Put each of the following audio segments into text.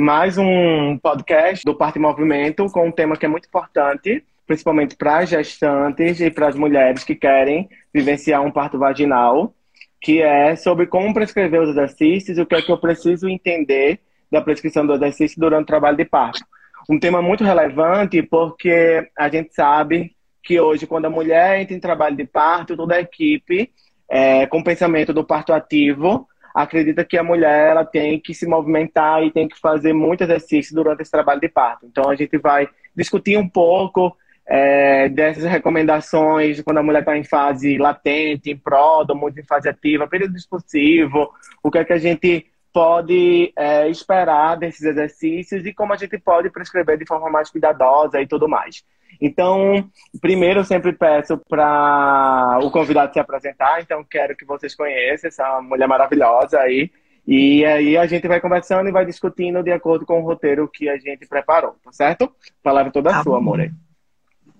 mais um podcast do Parte Movimento com um tema que é muito importante, principalmente para as gestantes e para as mulheres que querem vivenciar um parto vaginal, que é sobre como prescrever os exercícios e o que é que eu preciso entender da prescrição do exercício durante o trabalho de parto. Um tema muito relevante porque a gente sabe que hoje, quando a mulher entra em trabalho de parto, toda a equipe, é, com o pensamento do parto ativo, acredita que a mulher ela tem que se movimentar e tem que fazer muito exercício durante esse trabalho de parto. Então a gente vai discutir um pouco é, dessas recomendações quando a mulher está em fase latente, em pródo, muito em fase ativa, período expulsivo, o que é que a gente pode é, esperar desses exercícios e como a gente pode prescrever de forma mais cuidadosa e tudo mais. Então, primeiro eu sempre peço para o convidado se apresentar, então quero que vocês conheçam essa mulher maravilhosa aí. E aí a gente vai conversando e vai discutindo de acordo com o roteiro que a gente preparou, tá certo? A palavra toda tá sua, amor. Aí.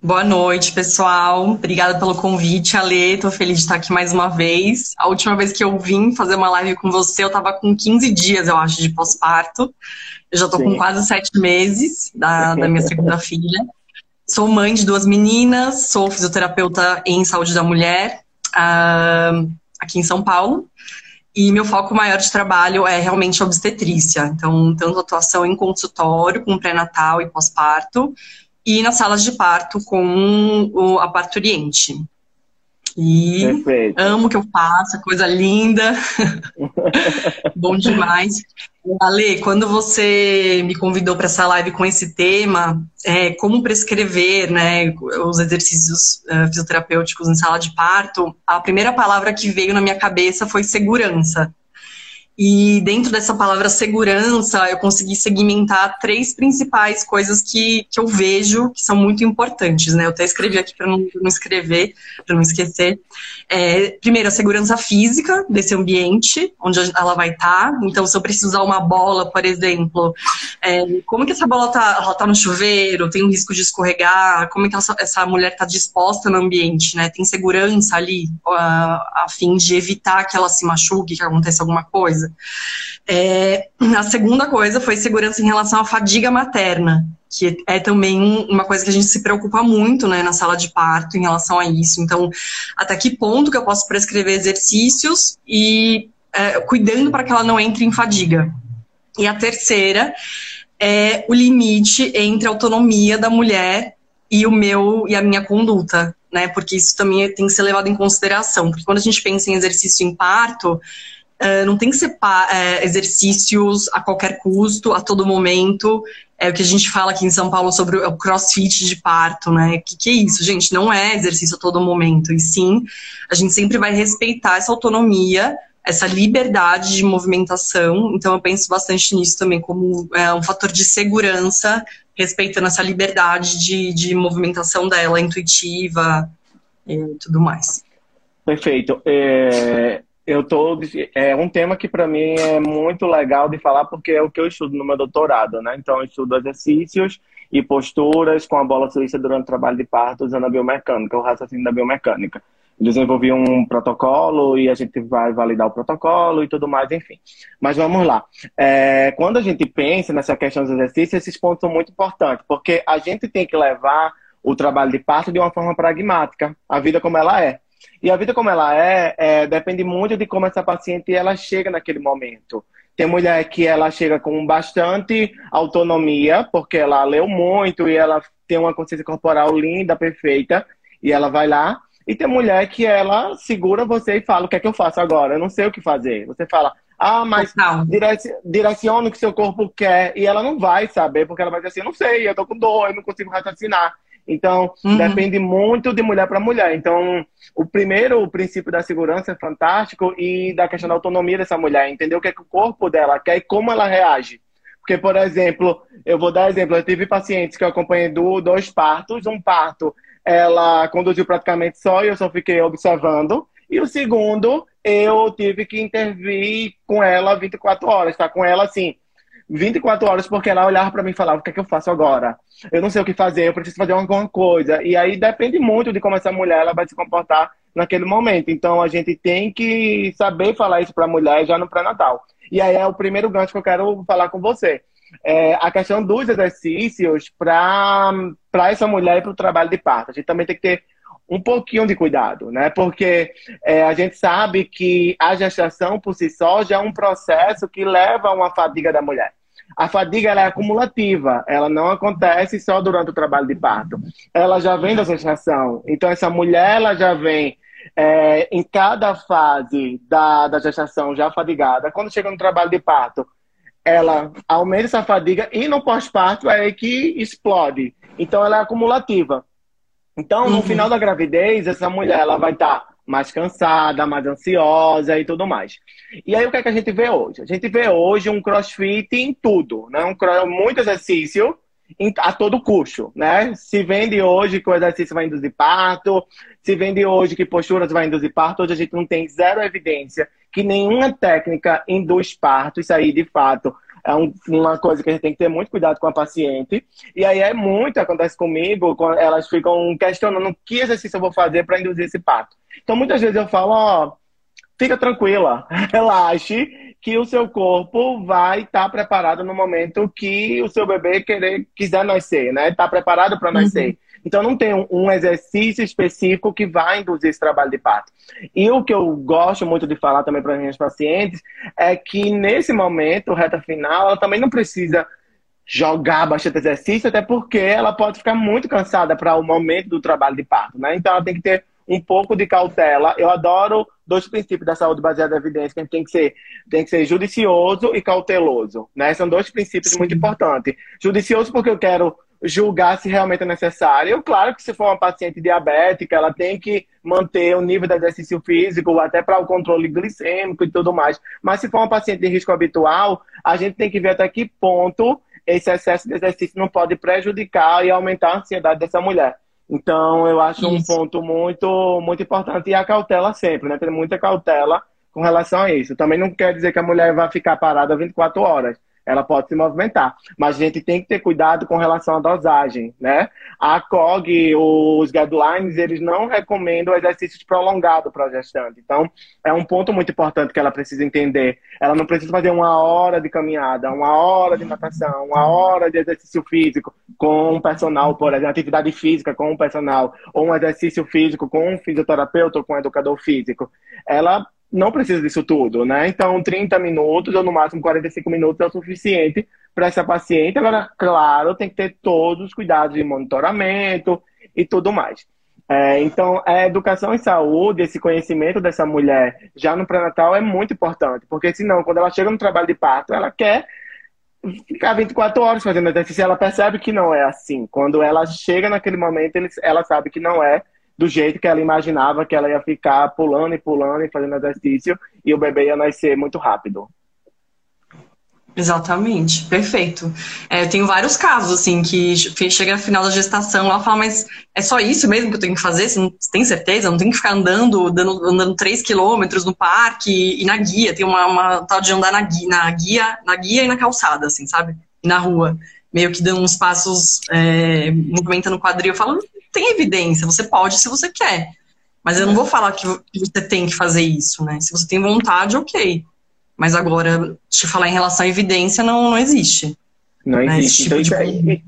Boa noite, pessoal. Obrigada pelo convite, Ale. Tô feliz de estar aqui mais uma vez. A última vez que eu vim fazer uma live com você, eu tava com 15 dias, eu acho, de pós-parto. Eu já tô Sim. com quase sete meses da, da minha segunda filha. Sou mãe de duas meninas, sou fisioterapeuta em saúde da mulher uh, aqui em São Paulo. E meu foco maior de trabalho é realmente obstetrícia. Então, tanto atuação em consultório, com pré-natal e pós-parto, e nas salas de parto com a parturiente. E Perfeito. amo o que eu faço, coisa linda. Bom demais. Ale, quando você me convidou para essa live com esse tema, é, como prescrever né, os exercícios uh, fisioterapêuticos em sala de parto, a primeira palavra que veio na minha cabeça foi segurança. E dentro dessa palavra segurança, eu consegui segmentar três principais coisas que, que eu vejo que são muito importantes, né? Eu até escrevi aqui para não, não escrever, para não esquecer. É, primeiro, a segurança física desse ambiente, onde ela vai estar. Tá. Então, se eu preciso usar uma bola, por exemplo, é, como que essa bola está? Ela está no chuveiro? Tem um risco de escorregar? Como é que essa, essa mulher está disposta no ambiente, né? Tem segurança ali, a, a fim de evitar que ela se machuque, que aconteça alguma coisa? É, a segunda coisa foi segurança em relação à fadiga materna, que é também uma coisa que a gente se preocupa muito né, na sala de parto em relação a isso. Então, até que ponto que eu posso prescrever exercícios e é, cuidando para que ela não entre em fadiga. E a terceira é o limite entre a autonomia da mulher e o meu e a minha conduta, né? Porque isso também tem que ser levado em consideração. Porque quando a gente pensa em exercício em parto, Uh, não tem que ser uh, exercícios a qualquer custo, a todo momento. É o que a gente fala aqui em São Paulo sobre o crossfit de parto, né? O que, que é isso, gente? Não é exercício a todo momento. E sim, a gente sempre vai respeitar essa autonomia, essa liberdade de movimentação. Então, eu penso bastante nisso também como é, um fator de segurança, respeitando essa liberdade de, de movimentação dela, intuitiva e tudo mais. Perfeito. É, eu tô é um tema que para mim é muito legal de falar porque é o que eu estudo no meu doutorado, né? Então eu estudo exercícios e posturas com a bola suíça durante o trabalho de parto usando a biomecânica, o raciocínio da biomecânica. Desenvolvi um protocolo e a gente vai validar o protocolo e tudo mais, enfim. Mas vamos lá. É, quando a gente pensa nessa questão dos exercícios, esses pontos são muito importantes, porque a gente tem que levar o trabalho de parto de uma forma pragmática, a vida como ela é. E a vida como ela é, é, depende muito de como essa paciente ela chega naquele momento. Tem mulher que ela chega com bastante autonomia, porque ela leu muito e ela tem uma consciência corporal linda, perfeita, e ela vai lá. E tem mulher que ela segura você e fala: O que é que eu faço agora? Eu não sei o que fazer. Você fala: Ah, mas direciona o que seu corpo quer. E ela não vai saber, porque ela vai dizer assim: Não sei, eu tô com dor, eu não consigo raciocinar. Então, uhum. depende muito de mulher para mulher. Então, o primeiro o princípio da segurança é fantástico e da questão da autonomia dessa mulher, entender o que, é que o corpo dela quer e como ela reage. Porque, por exemplo, eu vou dar exemplo, eu tive pacientes que eu acompanhei do, dois partos. Um parto, ela conduziu praticamente só e eu só fiquei observando. E o segundo, eu tive que intervir com ela 24 horas, tá? Com ela, assim, 24 horas porque ela olhava para mim e falava: o que é que eu faço agora? Eu não sei o que fazer, eu preciso fazer alguma coisa. E aí depende muito de como essa mulher ela vai se comportar naquele momento. Então a gente tem que saber falar isso para a mulher já no pré-natal. E aí é o primeiro gancho que eu quero falar com você. é, a questão dos exercícios para essa mulher e para o trabalho de parto. A gente também tem que ter um pouquinho de cuidado, né? Porque é, a gente sabe que a gestação por si só já é um processo que leva a uma fadiga da mulher. A fadiga é acumulativa, ela não acontece só durante o trabalho de parto. Ela já vem da gestação. Então, essa mulher ela já vem é, em cada fase da, da gestação já fadigada. Quando chega no trabalho de parto, ela aumenta essa fadiga e no pós-parto é aí que explode. Então, ela é acumulativa. Então, no uhum. final da gravidez, essa mulher ela vai estar tá mais cansada, mais ansiosa e tudo mais. E aí, o que, é que a gente vê hoje? A gente vê hoje um crossfit em tudo, né? Um, muito exercício a todo custo, né? Se vende hoje que o exercício vai induzir parto, se vende hoje que posturas vai induzir parto, hoje a gente não tem zero evidência que nenhuma técnica induz parto. Isso aí, de fato, é um, uma coisa que a gente tem que ter muito cuidado com a paciente. E aí é muito, acontece comigo, elas ficam questionando que exercício eu vou fazer para induzir esse parto. Então, muitas vezes eu falo, ó, fica tranquila, relaxe, que o seu corpo vai estar tá preparado no momento que o seu bebê querer, quiser nascer, né? Está preparado para nascer. Uhum. Então, não tem um exercício específico que vai induzir esse trabalho de parto. E o que eu gosto muito de falar também para as minhas pacientes é que nesse momento, reta final, ela também não precisa jogar bastante exercício, até porque ela pode ficar muito cansada para o momento do trabalho de parto, né? Então, ela tem que ter um pouco de cautela. Eu adoro dois princípios da saúde baseada em evidência, que a gente tem que ser, tem que ser judicioso e cauteloso, né? São dois princípios Sim. muito importantes. Judicioso porque eu quero julgar se realmente é necessário. Claro que se for uma paciente diabética, ela tem que manter o nível de exercício físico, até para o controle glicêmico e tudo mais. Mas se for uma paciente de risco habitual, a gente tem que ver até que ponto esse excesso de exercício não pode prejudicar e aumentar a ansiedade dessa mulher. Então, eu acho Isso. um ponto muito, muito importante e a cautela sempre, né? Ter muita cautela com relação a isso. Também não quer dizer que a mulher vai ficar parada 24 horas ela pode se movimentar. Mas a gente tem que ter cuidado com relação à dosagem, né? A COG, os guidelines, eles não recomendam exercícios prolongados para a gestante. Então, é um ponto muito importante que ela precisa entender. Ela não precisa fazer uma hora de caminhada, uma hora de natação, uma hora de exercício físico com um personal, por exemplo, atividade física com um personal, ou um exercício físico com um fisioterapeuta ou com um educador físico. Ela não precisa disso tudo, né? Então, 30 minutos ou no máximo 45 minutos é o suficiente para essa paciente. Agora, claro, tem que ter todos os cuidados de monitoramento e tudo mais. É, então, a educação em saúde, esse conhecimento dessa mulher já no pré-natal é muito importante, porque senão, quando ela chega no trabalho de parto, ela quer ficar 24 horas fazendo exercício, ela percebe que não é assim. Quando ela chega naquele momento, ela sabe que não é do jeito que ela imaginava que ela ia ficar pulando e pulando e fazendo exercício e o bebê ia nascer muito rápido. Exatamente, perfeito. É, eu tenho vários casos, assim, que chega no final da gestação, ela fala, mas é só isso mesmo que eu tenho que fazer? Você, não, você tem certeza? Eu não tenho que ficar andando, dando, andando 3 quilômetros no parque e, e, na guia, tem uma, uma tal de andar na guia, na guia, na guia e na calçada, assim, sabe? E na rua. Meio que dando uns passos, é, movimentando o quadril. Eu falo, tem evidência, você pode se você quer. Mas eu não vou falar que você tem que fazer isso, né? Se você tem vontade, ok. Mas agora, te falar em relação à evidência, não, não existe. Não né? existe. Tipo então, de... isso,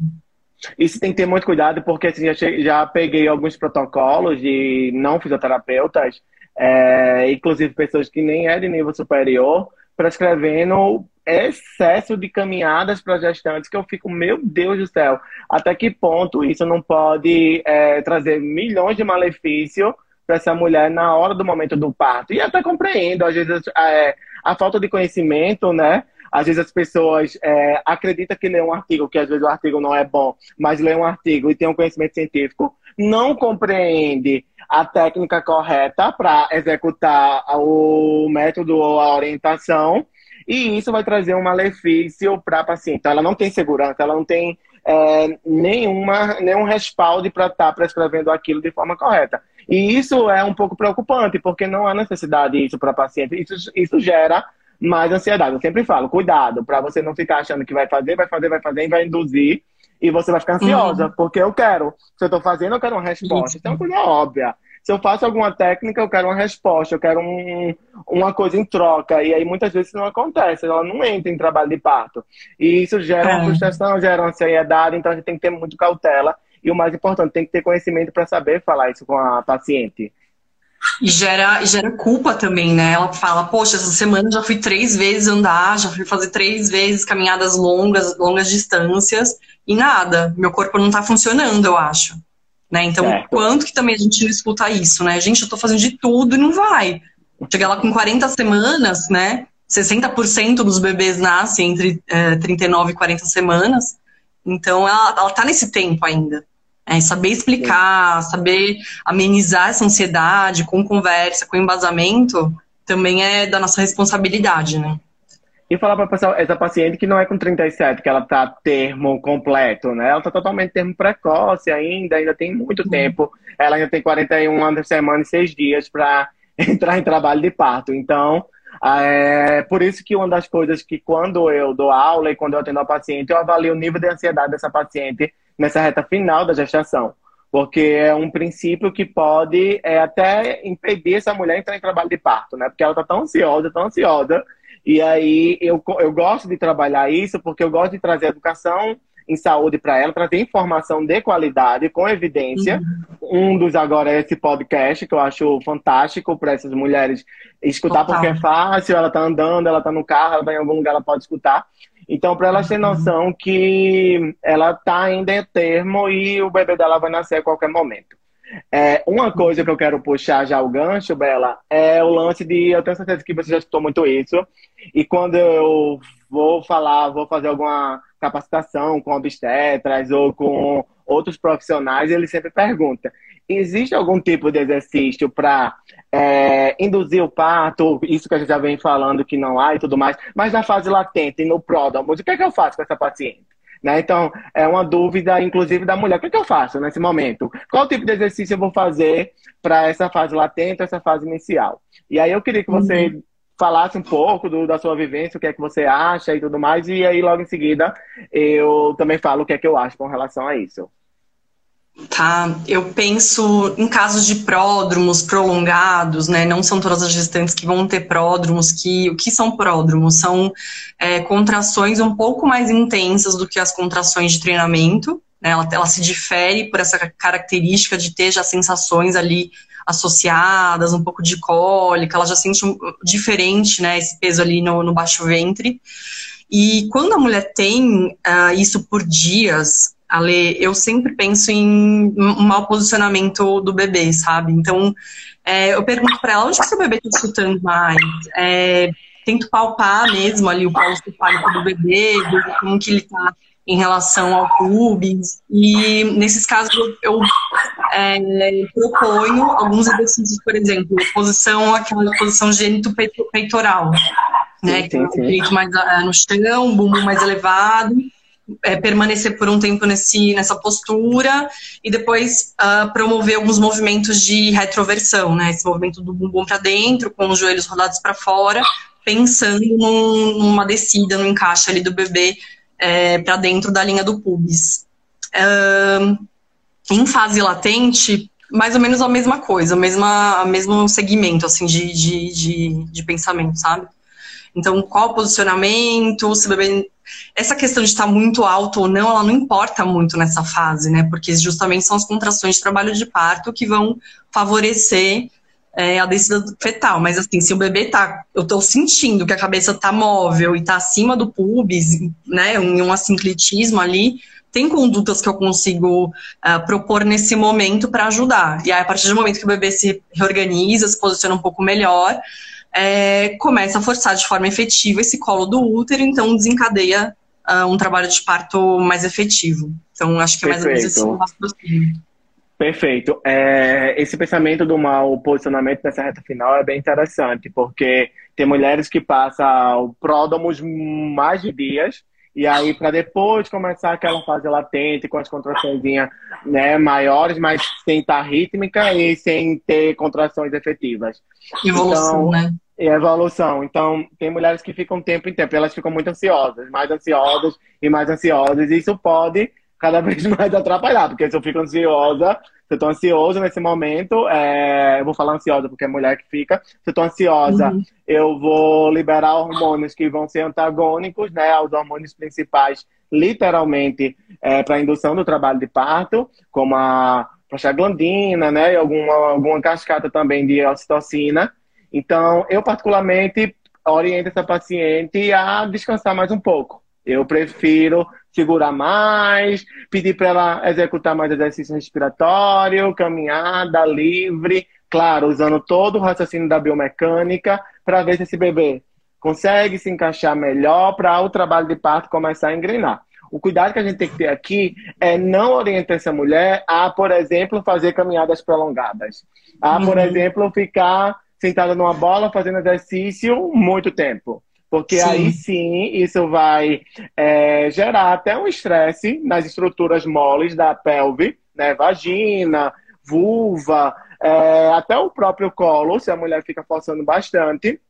isso tem que ter muito cuidado, porque assim, já, já peguei alguns protocolos de não fisioterapeutas, é, inclusive pessoas que nem é de nível superior, prescrevendo excesso de caminhadas para gestantes que eu fico, meu Deus do céu, até que ponto isso não pode é, trazer milhões de malefícios para essa mulher na hora do momento do parto. E até compreendo, às vezes, é, a falta de conhecimento, né? Às vezes as pessoas é, acreditam que lê um artigo, que às vezes o artigo não é bom, mas lê um artigo e tem um conhecimento científico, não compreende a técnica correta para executar o método ou a orientação e isso vai trazer um malefício para a paciente. Ela não tem segurança, ela não tem é, nenhuma, nenhum respaldo para estar tá prescrevendo aquilo de forma correta. E isso é um pouco preocupante, porque não há necessidade disso para a paciente. Isso, isso gera mais ansiedade. Eu sempre falo, cuidado, para você não ficar achando que vai fazer, vai fazer, vai fazer e vai induzir. E você vai ficar ansiosa, uhum. porque eu quero. Se eu estou fazendo, eu quero uma resposta. Isso. Então, é uma coisa óbvia. Se eu faço alguma técnica, eu quero uma resposta, eu quero um, uma coisa em troca. E aí muitas vezes não acontece, ela não entra em trabalho de parto. E isso gera uma é. frustração, gera uma ansiedade, então a gente tem que ter muito cautela. E o mais importante, tem que ter conhecimento para saber falar isso com a paciente. E gera, gera culpa também, né? Ela fala, poxa, essa semana já fui três vezes andar, já fui fazer três vezes caminhadas longas, longas distâncias, e nada, meu corpo não tá funcionando, eu acho. Né? Então, certo. quanto que também a gente não escuta isso, né? Gente, eu tô fazendo de tudo e não vai. Chega lá com 40 semanas, né? 60% dos bebês nascem entre é, 39 e 40 semanas. Então, ela, ela tá nesse tempo ainda. É, saber explicar, saber amenizar essa ansiedade com conversa, com embasamento, também é da nossa responsabilidade, né? E falar para essa paciente que não é com 37 que ela está termo completo, né? Ela está totalmente termo precoce ainda, ainda tem muito uhum. tempo. Ela ainda tem 41 anos, semana e 6 dias para entrar em trabalho de parto. Então, é por isso que uma das coisas que quando eu dou aula e quando eu atendo a paciente, eu avalio o nível de ansiedade dessa paciente nessa reta final da gestação. Porque é um princípio que pode é, até impedir essa mulher de entrar em trabalho de parto, né? Porque ela está tão ansiosa, tão ansiosa, e aí eu, eu gosto de trabalhar isso porque eu gosto de trazer educação em saúde para ela, trazer informação de qualidade, com evidência. Uhum. Um dos agora é esse podcast, que eu acho fantástico para essas mulheres escutar, Total. porque é fácil, ela está andando, ela está no carro, ela está em algum lugar, ela pode escutar. Então, para elas terem uhum. noção que ela está ainda em termo e o bebê dela vai nascer a qualquer momento. É, uma coisa que eu quero puxar já o gancho, Bela, é o lance de. Eu tenho certeza que você já escutou muito isso. E quando eu vou falar, vou fazer alguma capacitação com obstetras ou com outros profissionais, eles sempre perguntam: existe algum tipo de exercício para é, induzir o parto? Isso que a gente já vem falando que não há e tudo mais, mas na fase latente, no pródromo, o que, é que eu faço com essa paciente? Né? Então, é uma dúvida, inclusive, da mulher. O que, é que eu faço nesse momento? Qual tipo de exercício eu vou fazer para essa fase latente, essa fase inicial? E aí eu queria que você uhum. falasse um pouco do, da sua vivência, o que é que você acha e tudo mais, e aí logo em seguida eu também falo o que é que eu acho com relação a isso. Tá, eu penso em casos de pródromos prolongados, né? Não são todas as gestantes que vão ter pródromos. Que o que são pródromos? São é, contrações um pouco mais intensas do que as contrações de treinamento. Né? Ela, ela se difere por essa característica de ter já sensações ali associadas, um pouco de cólica. Ela já sente um, diferente, né? Esse peso ali no, no baixo ventre. E quando a mulher tem uh, isso por dias, Ale, eu sempre penso em um mau posicionamento do bebê, sabe? Então, é, eu pergunto para ela onde que seu bebê está escutando mais. É, tento palpar mesmo ali o cefálico do bebê, como que ele está em relação ao pubis. E nesses casos eu, eu é, proponho alguns exercícios, por exemplo, posição, aquela posição gênito-peitoral, né? Sim, sim, sim. Que é o peito mais ah, no chão, bumbum mais elevado é, permanecer por um tempo nesse, nessa postura e depois uh, promover alguns movimentos de retroversão, né? Esse movimento do bumbum para dentro, com os joelhos rodados para fora, pensando num, numa descida, no encaixe ali do bebê é, para dentro da linha do pubis. Uh, em fase latente, mais ou menos a mesma coisa, o mesma, mesmo segmento assim, de, de, de, de pensamento, sabe? Então, qual o posicionamento, se o bebê essa questão de estar muito alto ou não, ela não importa muito nessa fase, né? Porque justamente são as contrações de trabalho de parto que vão favorecer é, a descida fetal. Mas assim, se o bebê tá. Eu tô sentindo que a cabeça tá móvel e tá acima do pubis, né? Um assinclitismo ali, tem condutas que eu consigo uh, propor nesse momento para ajudar. E aí, a partir do momento que o bebê se reorganiza, se posiciona um pouco melhor, é, começa a forçar de forma efetiva esse colo do útero, então desencadeia uh, um trabalho de parto mais efetivo. Então, acho que é mais ou menos esse. Perfeito. É, esse pensamento do mau posicionamento nessa reta final é bem interessante, porque tem mulheres que passam pródomos mais de dias, e aí para depois começar aquela fase latente com as contrações né, maiores, mas sem estar rítmica e sem ter contrações efetivas. Evolução, então, né? E evolução. Então, tem mulheres que ficam tempo em tempo, elas ficam muito ansiosas, mais ansiosas e mais ansiosas, e isso pode cada vez mais atrapalhar, porque se eu fico ansiosa, se eu tô ansiosa nesse momento, é... eu vou falar ansiosa porque é mulher que fica, se eu tô ansiosa, uhum. eu vou liberar hormônios que vão ser antagônicos, né, aos hormônios principais, literalmente, é, para indução do trabalho de parto, como a prostaglandina, né, e alguma, alguma cascata também de ocitocina. Então, eu particularmente oriento essa paciente a descansar mais um pouco. Eu prefiro segurar mais, pedir para ela executar mais exercício respiratório, caminhada livre, claro, usando todo o raciocínio da biomecânica para ver se esse bebê consegue se encaixar melhor para o trabalho de parto começar a engrenar. O cuidado que a gente tem que ter aqui é não orientar essa mulher a, por exemplo, fazer caminhadas prolongadas. A, por uhum. exemplo, ficar sentada numa bola fazendo exercício muito tempo. Porque sim. aí sim isso vai é, gerar até um estresse nas estruturas moles da pelve, né? Vagina, vulva, é, até o próprio colo, se a mulher fica forçando bastante,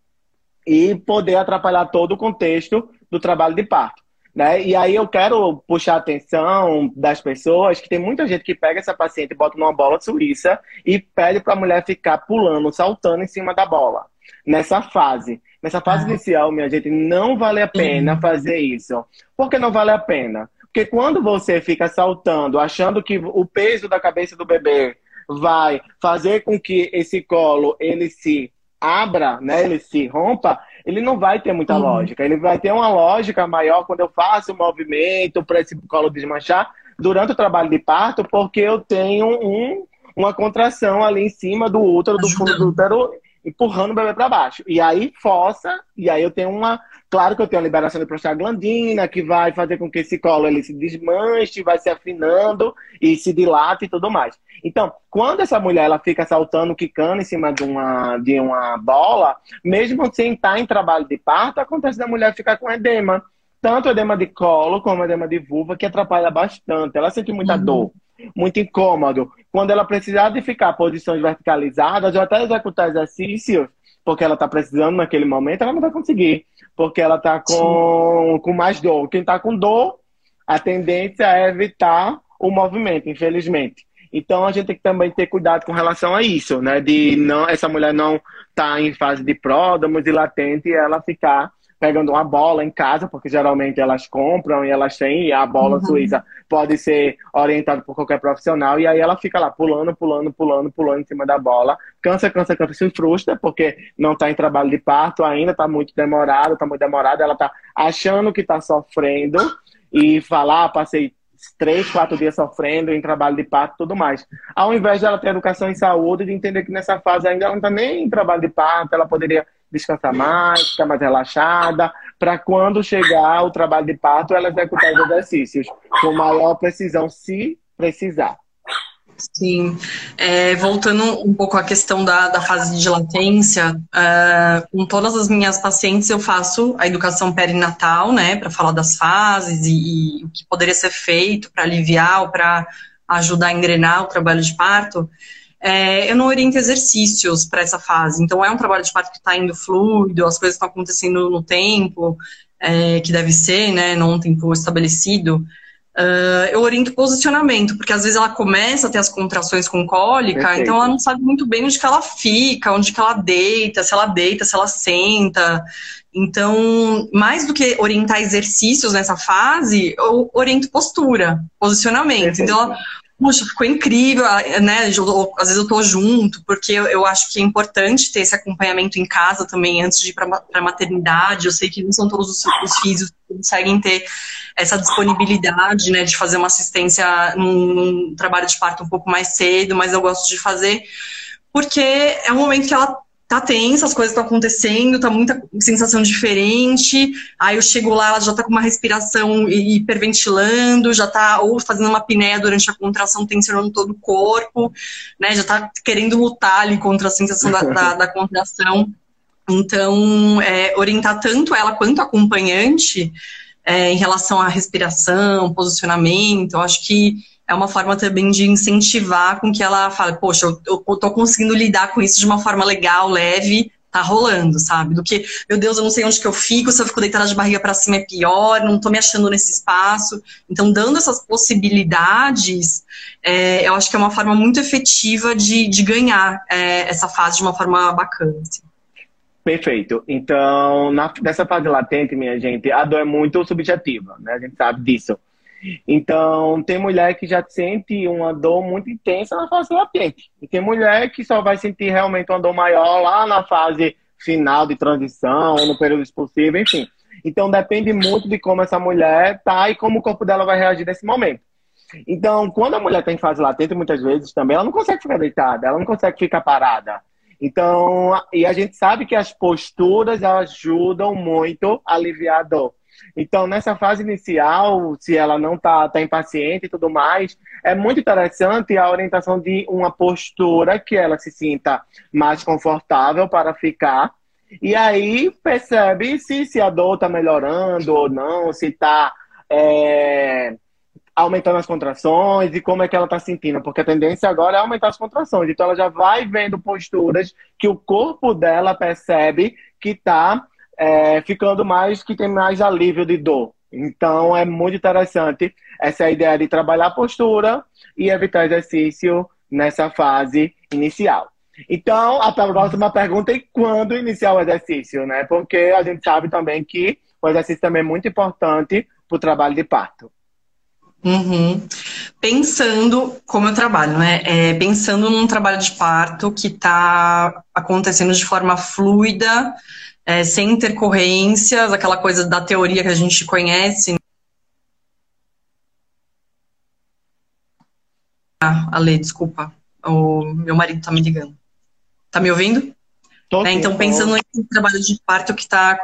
e poder atrapalhar todo o contexto do trabalho de parto. Né? E aí eu quero puxar a atenção das pessoas que tem muita gente que pega essa paciente e bota numa bola suíça e pede para a mulher ficar pulando, saltando em cima da bola. Nessa fase. Nessa fase inicial, minha gente, não vale a pena fazer isso. Por que não vale a pena? Porque quando você fica saltando, achando que o peso da cabeça do bebê vai fazer com que esse colo ele se abra, né, ele se rompa, ele não vai ter muita uhum. lógica. Ele vai ter uma lógica maior quando eu faço o movimento para esse colo desmanchar durante o trabalho de parto, porque eu tenho um, uma contração ali em cima do útero, do fundo do útero, empurrando o bebê para baixo. E aí força, e aí eu tenho uma. Claro que eu tenho a liberação de prostaglandina, que vai fazer com que esse colo ele se desmanche, vai se afinando e se dilate e tudo mais. Então, quando essa mulher ela fica saltando, quicando em cima de uma, de uma bola, mesmo sem estar em trabalho de parto, acontece da mulher ficar com edema. Tanto edema de colo como edema de vulva, que atrapalha bastante. Ela sente muita uhum. dor, muito incômodo. Quando ela precisar de ficar posições verticalizadas ou até executar exercícios, porque ela está precisando naquele momento, ela não vai conseguir. Porque ela está com, com mais dor. Quem está com dor, a tendência é evitar o movimento, infelizmente. Então a gente tem que também ter cuidado com relação a isso, né? De não essa mulher não estar tá em fase de pródamos e latente e ela ficar pegando uma bola em casa, porque geralmente elas compram e elas têm, e a bola uhum. suíça pode ser orientada por qualquer profissional, e aí ela fica lá pulando, pulando, pulando, pulando em cima da bola, cansa, cansa, cansa, se frustra, porque não está em trabalho de parto ainda, está muito demorado, está muito demorado, ela está achando que está sofrendo, e falar, ah, passei três, quatro dias sofrendo em trabalho de parto e tudo mais. Ao invés dela ter educação em saúde, de entender que nessa fase ainda ela não está nem em trabalho de parto, ela poderia descansar mais, ficar mais relaxada, para quando chegar o trabalho de parto, ela executar os exercícios com maior precisão, se precisar. Sim. É, voltando um pouco à questão da, da fase de latência, uh, com todas as minhas pacientes eu faço a educação perinatal, né, para falar das fases e, e, o que poderia ser feito para aliviar ou para ajudar a engrenar o trabalho de parto. É, eu não oriento exercícios para essa fase, então é um trabalho de parto que está indo fluido, as coisas estão acontecendo no tempo é, que deve ser, né, num tempo estabelecido. Uh, eu oriento posicionamento, porque às vezes ela começa a ter as contrações com cólica, Perfeito. então ela não sabe muito bem onde que ela fica, onde que ela deita, se ela deita, se ela senta. Então, mais do que orientar exercícios nessa fase, eu oriento postura, posicionamento. Perfeito. Então, ela puxa, ficou incrível, né? Eu, às vezes eu tô junto, porque eu, eu, acho que é importante ter esse acompanhamento em casa também, antes de ir para maternidade. Eu sei que não são todos os, os filhos que conseguem ter essa disponibilidade, né, de fazer uma assistência num, num trabalho de parto um pouco mais cedo, mas eu gosto de fazer porque é um momento que ela tá tensa, as coisas estão acontecendo, tá muita sensação diferente. Aí eu chego lá, ela já tá com uma respiração hiperventilando, já tá ou fazendo uma apneia durante a contração, tensionando todo o corpo, né? Já tá querendo lutar ali contra a sensação da, da, da contração. Então, é, orientar tanto ela quanto a acompanhante é, em relação à respiração, posicionamento, eu acho que é uma forma também de incentivar com que ela fale, poxa, eu, eu tô conseguindo lidar com isso de uma forma legal, leve, tá rolando, sabe? Do que, meu Deus, eu não sei onde que eu fico, se eu fico deitada de barriga para cima é pior, não tô me achando nesse espaço. Então, dando essas possibilidades, é, eu acho que é uma forma muito efetiva de, de ganhar é, essa fase de uma forma bacana. Assim. Perfeito. Então, na, nessa fase latente, minha gente, a dor é muito subjetiva, né? A gente sabe disso. Então, tem mulher que já sente uma dor muito intensa na fase latente. E tem mulher que só vai sentir realmente uma dor maior lá na fase final de transição, ou no período expulsivo, enfim. Então, depende muito de como essa mulher tá e como o corpo dela vai reagir nesse momento. Então, quando a mulher está em fase latente, muitas vezes também, ela não consegue ficar deitada, ela não consegue ficar parada. Então, e a gente sabe que as posturas ajudam muito a aliviar a dor. Então, nessa fase inicial, se ela não está tá impaciente e tudo mais, é muito interessante a orientação de uma postura que ela se sinta mais confortável para ficar. E aí percebe se, se a dor está melhorando ou não, se está é, aumentando as contrações e como é que ela está sentindo, porque a tendência agora é aumentar as contrações. Então ela já vai vendo posturas que o corpo dela percebe que está é, ficando mais, que tem mais alívio de dor. Então é muito interessante essa ideia de trabalhar a postura e evitar exercício nessa fase inicial. Então, a próxima pergunta é quando iniciar o exercício, né? Porque a gente sabe também que o exercício também é muito importante para o trabalho de parto. Uhum. Pensando como eu trabalho, né? É, pensando num trabalho de parto que está acontecendo de forma fluida, é, sem intercorrências, aquela coisa da teoria que a gente conhece. Ah, Ale, desculpa. O meu marido tá me ligando. Tá me ouvindo? Tô é, então, pensando em trabalho de parto que está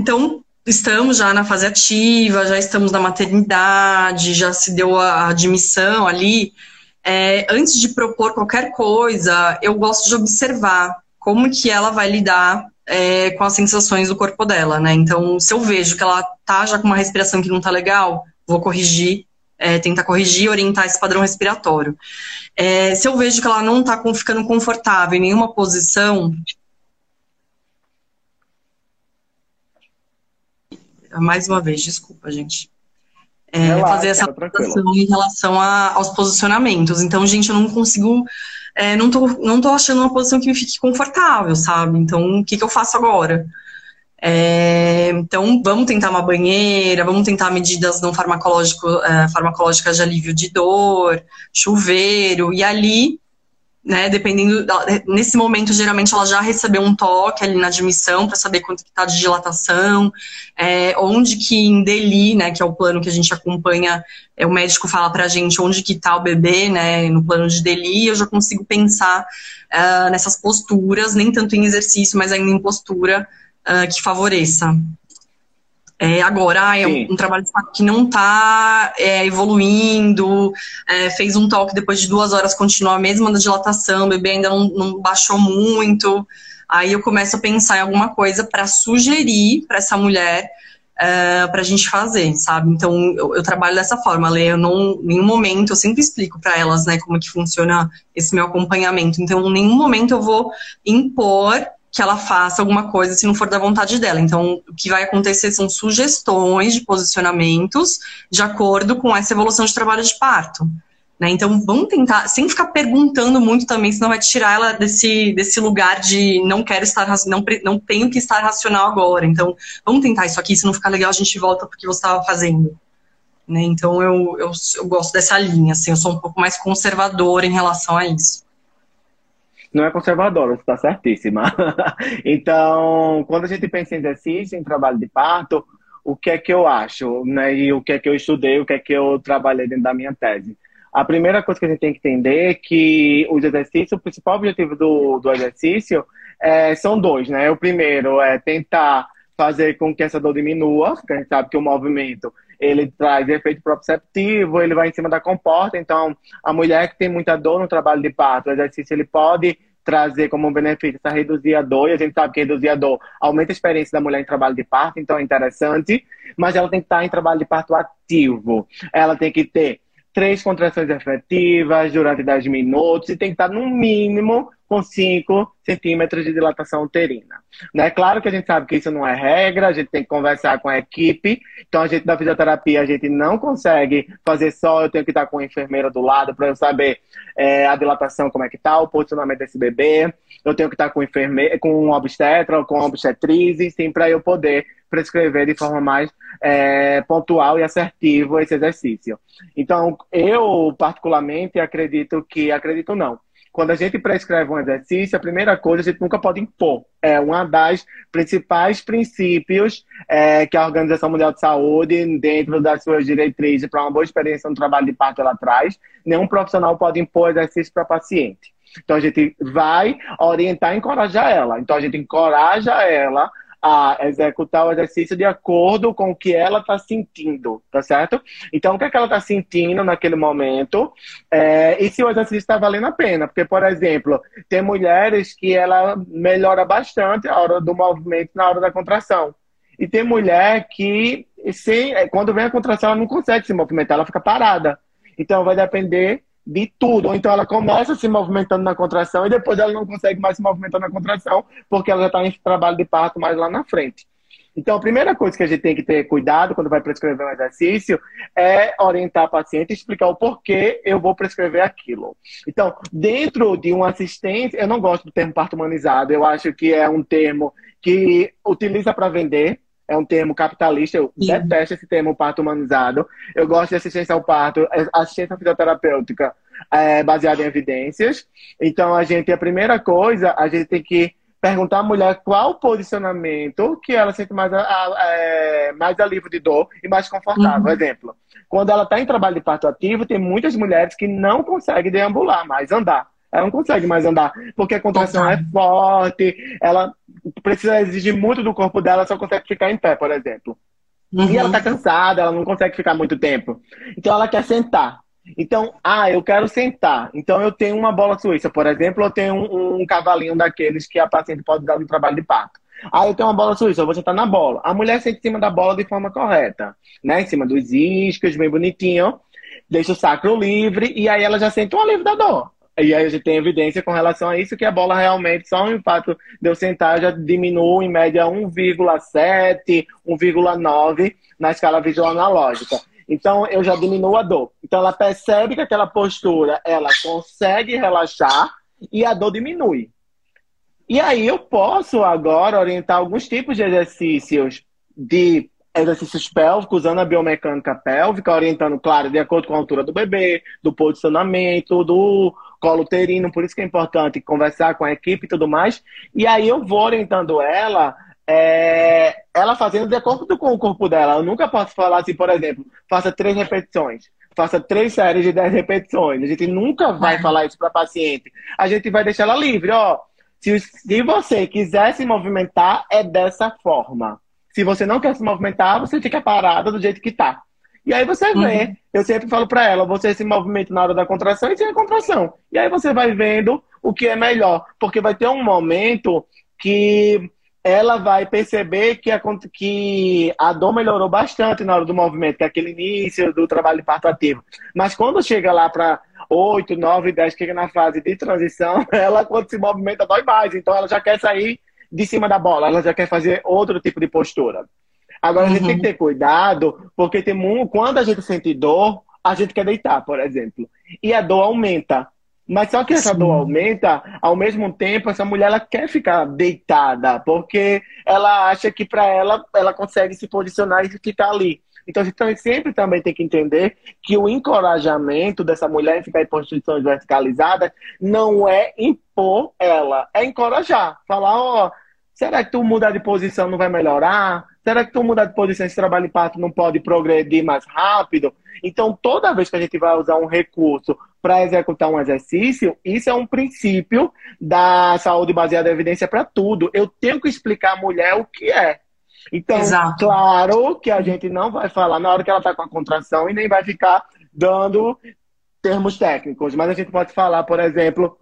Então, estamos já na fase ativa, já estamos na maternidade, já se deu a admissão ali. É, antes de propor qualquer coisa, eu gosto de observar como que ela vai lidar é, com as sensações do corpo dela, né? Então, se eu vejo que ela tá já com uma respiração que não tá legal, vou corrigir, é, tentar corrigir, orientar esse padrão respiratório. É, se eu vejo que ela não tá ficando confortável em nenhuma posição, mais uma vez, desculpa, gente. É, Relaxa, fazer essa adaptação em relação a, aos posicionamentos. Então, gente, eu não consigo. É, não, tô, não tô achando uma posição que me fique confortável, sabe? Então, o que, que eu faço agora? É, então, vamos tentar uma banheira, vamos tentar medidas não farmacológico, é, farmacológicas de alívio de dor, chuveiro, e ali né? Dependendo, nesse momento, geralmente ela já recebeu um toque ali na admissão para saber quanto que está de dilatação, é, onde que em DELI, né, que é o plano que a gente acompanha, é, o médico fala para a gente onde que está o bebê, né, no plano de DELI, eu já consigo pensar uh, nessas posturas, nem tanto em exercício, mas ainda em postura uh, que favoreça. É, agora, é um, um, trabalho que não está é, evoluindo, é, fez um toque depois de duas horas, continua a mesma da dilatação, o bebê ainda não, não baixou muito. Aí eu começo a pensar em alguma coisa para sugerir para essa mulher é, para a gente fazer, sabe? Então eu, eu trabalho dessa forma, Lê, eu não, em nenhum momento eu sempre explico para elas, né, como é que funciona esse meu acompanhamento. Então, em nenhum momento eu vou impor que ela faça alguma coisa se não for da vontade dela. Então, o que vai acontecer são sugestões de posicionamentos de acordo com essa evolução de trabalho de parto. Né? Então, vamos tentar, sem ficar perguntando muito também, senão vai tirar ela desse, desse lugar de não quero estar, não, não tenho que estar racional agora. Então, vamos tentar isso aqui, se não ficar legal, a gente volta porque você estava fazendo. Né? Então, eu, eu, eu gosto dessa linha, assim, eu sou um pouco mais conservadora em relação a isso não é conservadora, você está certíssima. então, quando a gente pensa em exercício, em trabalho de parto, o que é que eu acho, né? E o que é que eu estudei, o que é que eu trabalhei dentro da minha tese. A primeira coisa que a gente tem que entender é que os exercícios, o principal objetivo do, do exercício é, são dois, né? O primeiro é tentar fazer com que essa dor diminua, porque a gente sabe que o movimento ele traz efeito proprioceptivo, ele vai em cima da comporta, então a mulher que tem muita dor no trabalho de parto, o exercício ele pode trazer como benefício essa reduzir a dor, e a gente sabe que reduzir a dor aumenta a experiência da mulher em trabalho de parto, então é interessante, mas ela tem que estar em trabalho de parto ativo. Ela tem que ter três contrações efetivas durante 10 minutos e tem que estar no mínimo com 5 centímetros de dilatação uterina. Né? Claro que a gente sabe que isso não é regra, a gente tem que conversar com a equipe. Então, a gente da fisioterapia, a gente não consegue fazer só, eu tenho que estar com a enfermeira do lado para eu saber é, a dilatação, como é que está, o posicionamento desse bebê. Eu tenho que estar com, enfermeira, com um obstetra ou com obstetriz, sim, para eu poder prescrever de forma mais é, pontual e assertiva esse exercício. Então, eu particularmente acredito que, acredito não, quando a gente prescreve um exercício, a primeira coisa a gente nunca pode impor. É uma das principais princípios é, que a Organização Mundial de Saúde, dentro das suas diretrizes para uma boa experiência no trabalho de parto, ela traz. Nenhum profissional pode impor exercício para paciente. Então a gente vai orientar e encorajar ela. Então a gente encoraja ela a executar o exercício de acordo com o que ela está sentindo, tá certo? Então, o que, é que ela está sentindo naquele momento é, e se o exercício está valendo a pena. Porque, por exemplo, tem mulheres que ela melhora bastante a hora do movimento na hora da contração. E tem mulher que, sem, quando vem a contração, ela não consegue se movimentar, ela fica parada. Então, vai depender de tudo. Ou então ela começa se movimentando na contração e depois ela não consegue mais se movimentar na contração porque ela já está em trabalho de parto mais lá na frente. Então, a primeira coisa que a gente tem que ter cuidado quando vai prescrever um exercício é orientar a paciente e explicar o porquê eu vou prescrever aquilo. Então, dentro de uma assistência, eu não gosto do termo parto humanizado, eu acho que é um termo que utiliza para vender, é um termo capitalista, eu Sim. detesto esse termo parto humanizado. Eu gosto de assistência ao parto, é, assistência fisioterapêutica é, baseada em evidências. Então, a gente, a primeira coisa, a gente tem que perguntar à mulher qual o posicionamento que ela sente mais, a, a, é, mais alívio de dor e mais confortável. Uhum. Exemplo, quando ela está em trabalho de parto ativo, tem muitas mulheres que não conseguem deambular, mas andar. Ela não consegue mais andar, porque a contração é forte, ela precisa exigir muito do corpo dela, só consegue ficar em pé, por exemplo. Uhum. E ela tá cansada, ela não consegue ficar muito tempo. Então ela quer sentar. Então, ah, eu quero sentar. Então eu tenho uma bola suíça, por exemplo, eu tenho um, um cavalinho daqueles que a paciente pode dar no trabalho de parto. Ah, eu tenho uma bola suíça, eu vou sentar na bola. A mulher senta em cima da bola de forma correta, né? Em cima dos iscos, bem bonitinho. Deixa o sacro livre e aí ela já sente um alívio da dor. E aí a gente tem evidência com relação a isso que a bola realmente, só o impacto de eu sentar já diminui em média 1,7, 1,9 na escala visual analógica. Então eu já diminuo a dor. Então ela percebe que aquela postura ela consegue relaxar e a dor diminui. E aí eu posso agora orientar alguns tipos de exercícios de exercícios pélvicos, usando a biomecânica pélvica, orientando, claro, de acordo com a altura do bebê, do posicionamento, do colo uterino, por isso que é importante conversar com a equipe e tudo mais. E aí eu vou orientando ela, é, ela fazendo de acordo com o corpo dela. Eu nunca posso falar assim, por exemplo, faça três repetições, faça três séries de dez repetições. A gente nunca vai é. falar isso para paciente. A gente vai deixar ela livre, ó. Se, se você quiser se movimentar, é dessa forma. Se você não quer se movimentar, você fica parada do jeito que tá. E aí você vê, uhum. eu sempre falo para ela, você se movimenta na hora da contração e sem a contração. E aí você vai vendo o que é melhor, porque vai ter um momento que ela vai perceber que a, que a dor melhorou bastante na hora do movimento, que é aquele início do trabalho de parto ativo. Mas quando chega lá para 8, 9, 10, que é na fase de transição, ela quando se movimenta dói mais, então ela já quer sair de cima da bola, ela já quer fazer outro tipo de postura. Agora uhum. a gente tem que ter cuidado, porque tem muito, quando a gente sente dor, a gente quer deitar, por exemplo. E a dor aumenta. Mas só que essa Sim. dor aumenta, ao mesmo tempo, essa mulher ela quer ficar deitada, porque ela acha que para ela ela consegue se posicionar e ficar ali. Então a gente sempre também tem que entender que o encorajamento dessa mulher em ficar em posições verticalizadas não é impor ela, é encorajar. Falar, ó, oh, será que tu mudar de posição não vai melhorar? Será que tu mudar de posição esse trabalho de parto não pode progredir mais rápido? Então, toda vez que a gente vai usar um recurso para executar um exercício, isso é um princípio da saúde baseada em evidência para tudo. Eu tenho que explicar à mulher o que é. Então, Exato. claro que a gente não vai falar na hora que ela está com a contração e nem vai ficar dando termos técnicos, mas a gente pode falar, por exemplo,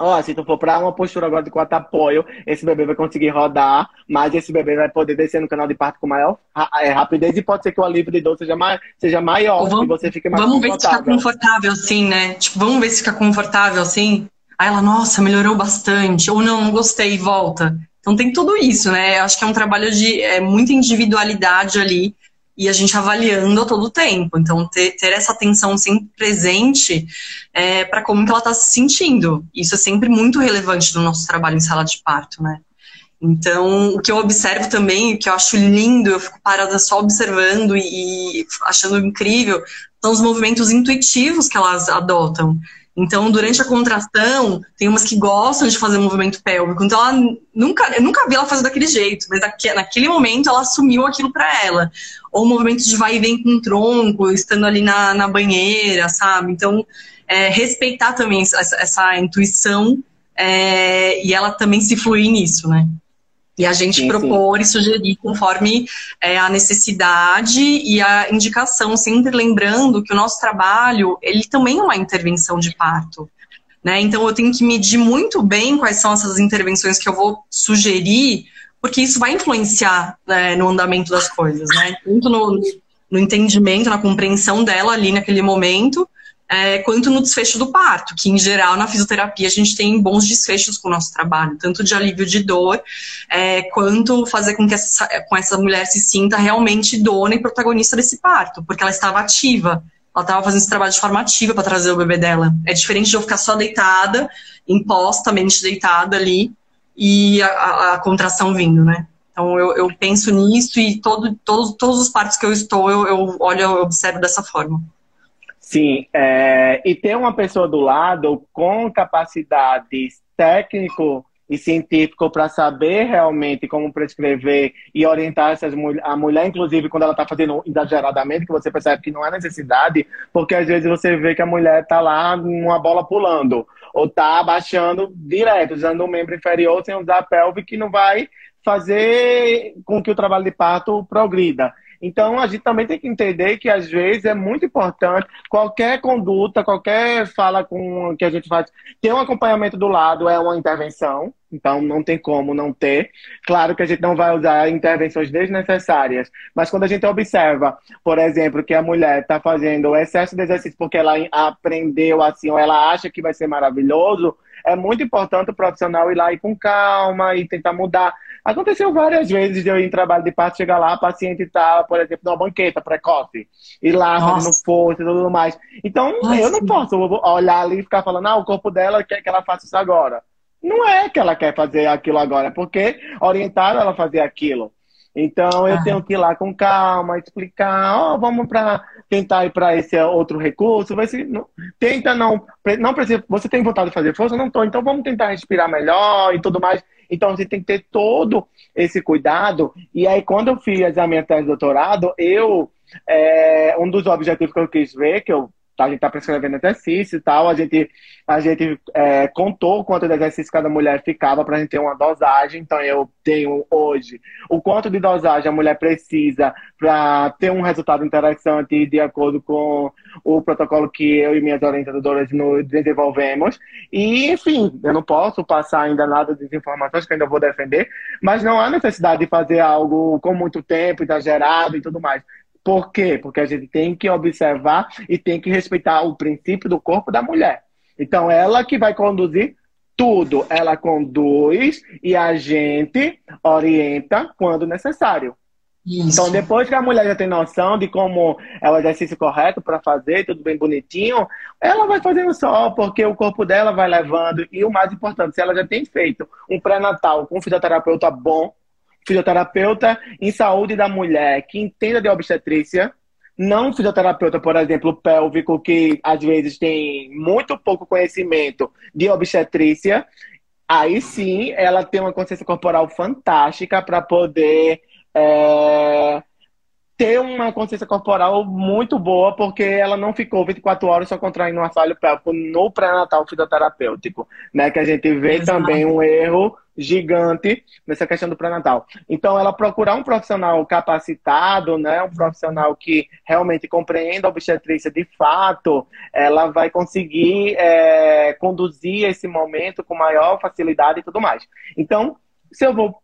Ó, se tu for para uma postura agora de quatro apoio, esse bebê vai conseguir rodar, mas esse bebê vai poder descer no canal de parto com maior é, rapidez e pode ser que o alívio de dor seja, mai, seja maior, vamos, você fique mais Vamos ver se fica confortável assim, né? Tipo, vamos ver se fica confortável assim. Aí ela, nossa, melhorou bastante. Ou não, não gostei, volta. Então tem tudo isso, né? Eu acho que é um trabalho de é, muita individualidade ali e a gente avaliando a todo tempo. Então, ter, ter essa atenção sempre presente é, para como que ela está se sentindo. Isso é sempre muito relevante no nosso trabalho em sala de parto, né? Então, o que eu observo também, o que eu acho lindo, eu fico parada só observando e, e achando incrível, são os movimentos intuitivos que elas adotam. Então, durante a contração, tem umas que gostam de fazer movimento pélvico. Então, ela nunca, eu nunca vi ela fazer daquele jeito, mas naquele momento ela assumiu aquilo para ela. Ou movimento de vai e vem com o tronco, estando ali na, na banheira, sabe? Então, é, respeitar também essa, essa intuição é, e ela também se fluir nisso, né? E a gente sim, propor sim. e sugerir conforme é, a necessidade e a indicação, sempre lembrando que o nosso trabalho, ele também é uma intervenção de parto. Né? Então eu tenho que medir muito bem quais são essas intervenções que eu vou sugerir, porque isso vai influenciar né, no andamento das coisas, né? Tanto no, no entendimento, na compreensão dela ali naquele momento, é, quanto no desfecho do parto, que em geral na fisioterapia a gente tem bons desfechos com o nosso trabalho, tanto de alívio de dor, é, quanto fazer com que essa, com essa mulher se sinta realmente dona e protagonista desse parto, porque ela estava ativa, ela estava fazendo esse trabalho de forma ativa para trazer o bebê dela. É diferente de eu ficar só deitada, impostamente deitada ali, e a, a, a contração vindo, né? Então eu, eu penso nisso e todo, todos, todos os partos que eu estou, eu, eu olho, eu observo dessa forma. Sim, é, e ter uma pessoa do lado com capacidades técnico e científico para saber realmente como prescrever e orientar essas a mulher, inclusive quando ela está fazendo exageradamente, que você percebe que não é necessidade, porque às vezes você vê que a mulher está lá numa bola pulando, ou está abaixando direto, usando o membro inferior sem usar a pelve, que não vai fazer com que o trabalho de parto progrida. Então, a gente também tem que entender que, às vezes, é muito importante qualquer conduta, qualquer fala com que a gente faz, ter um acompanhamento do lado é uma intervenção, então não tem como não ter. Claro que a gente não vai usar intervenções desnecessárias, mas quando a gente observa, por exemplo, que a mulher está fazendo excesso de exercício porque ela aprendeu assim, ou ela acha que vai ser maravilhoso, é muito importante o profissional ir lá e com calma e tentar mudar. Aconteceu várias vezes de eu ir em trabalho de parto, chegar lá, a paciente tá, por exemplo, numa banqueta precoce, ir lá fazendo força e tudo mais. Então, Nossa. eu não posso olhar ali e ficar falando, ah, o corpo dela quer que ela faça isso agora. Não é que ela quer fazer aquilo agora, é porque orientaram ela a fazer aquilo. Então eu ah. tenho que ir lá com calma, explicar, ó, oh, vamos para tentar ir para esse outro recurso, vai se não, tenta não, não precisa, você tem vontade de fazer força, não tô, então vamos tentar respirar melhor e tudo mais. Então, você tem que ter todo esse cuidado. E aí, quando eu fiz a minha tese de doutorado, eu, é, um dos objetivos que eu quis ver, que eu a gente está prescrevendo exercício e tal, a gente, a gente é, contou quanto de exercício cada mulher ficava para a gente ter uma dosagem. Então, eu tenho hoje o quanto de dosagem a mulher precisa para ter um resultado interessante de acordo com o protocolo que eu e minhas orientadoras desenvolvemos. E, enfim, eu não posso passar ainda nada de informações que ainda vou defender, mas não há necessidade de fazer algo com muito tempo, exagerado e tudo mais. Por quê? Porque a gente tem que observar e tem que respeitar o princípio do corpo da mulher. Então, ela que vai conduzir tudo. Ela conduz e a gente orienta quando necessário. Isso. Então, depois que a mulher já tem noção de como é o exercício correto para fazer, tudo bem bonitinho, ela vai fazendo só, porque o corpo dela vai levando. E o mais importante, se ela já tem feito um pré-natal com um fisioterapeuta bom, fisioterapeuta em saúde da mulher que entenda de obstetrícia, não fisioterapeuta, por exemplo, pélvico, que às vezes tem muito pouco conhecimento de obstetrícia, aí sim ela tem uma consciência corporal fantástica para poder é, ter uma consciência corporal muito boa, porque ela não ficou 24 horas só contraindo um assoalho pélvico no pré-natal fisioterapêutico, né? Que a gente vê Exato. também um erro gigante nessa questão do pré-natal. Então, ela procurar um profissional capacitado, né, um profissional que realmente compreenda a obstetrícia de fato, ela vai conseguir é, conduzir esse momento com maior facilidade e tudo mais. Então, se eu vou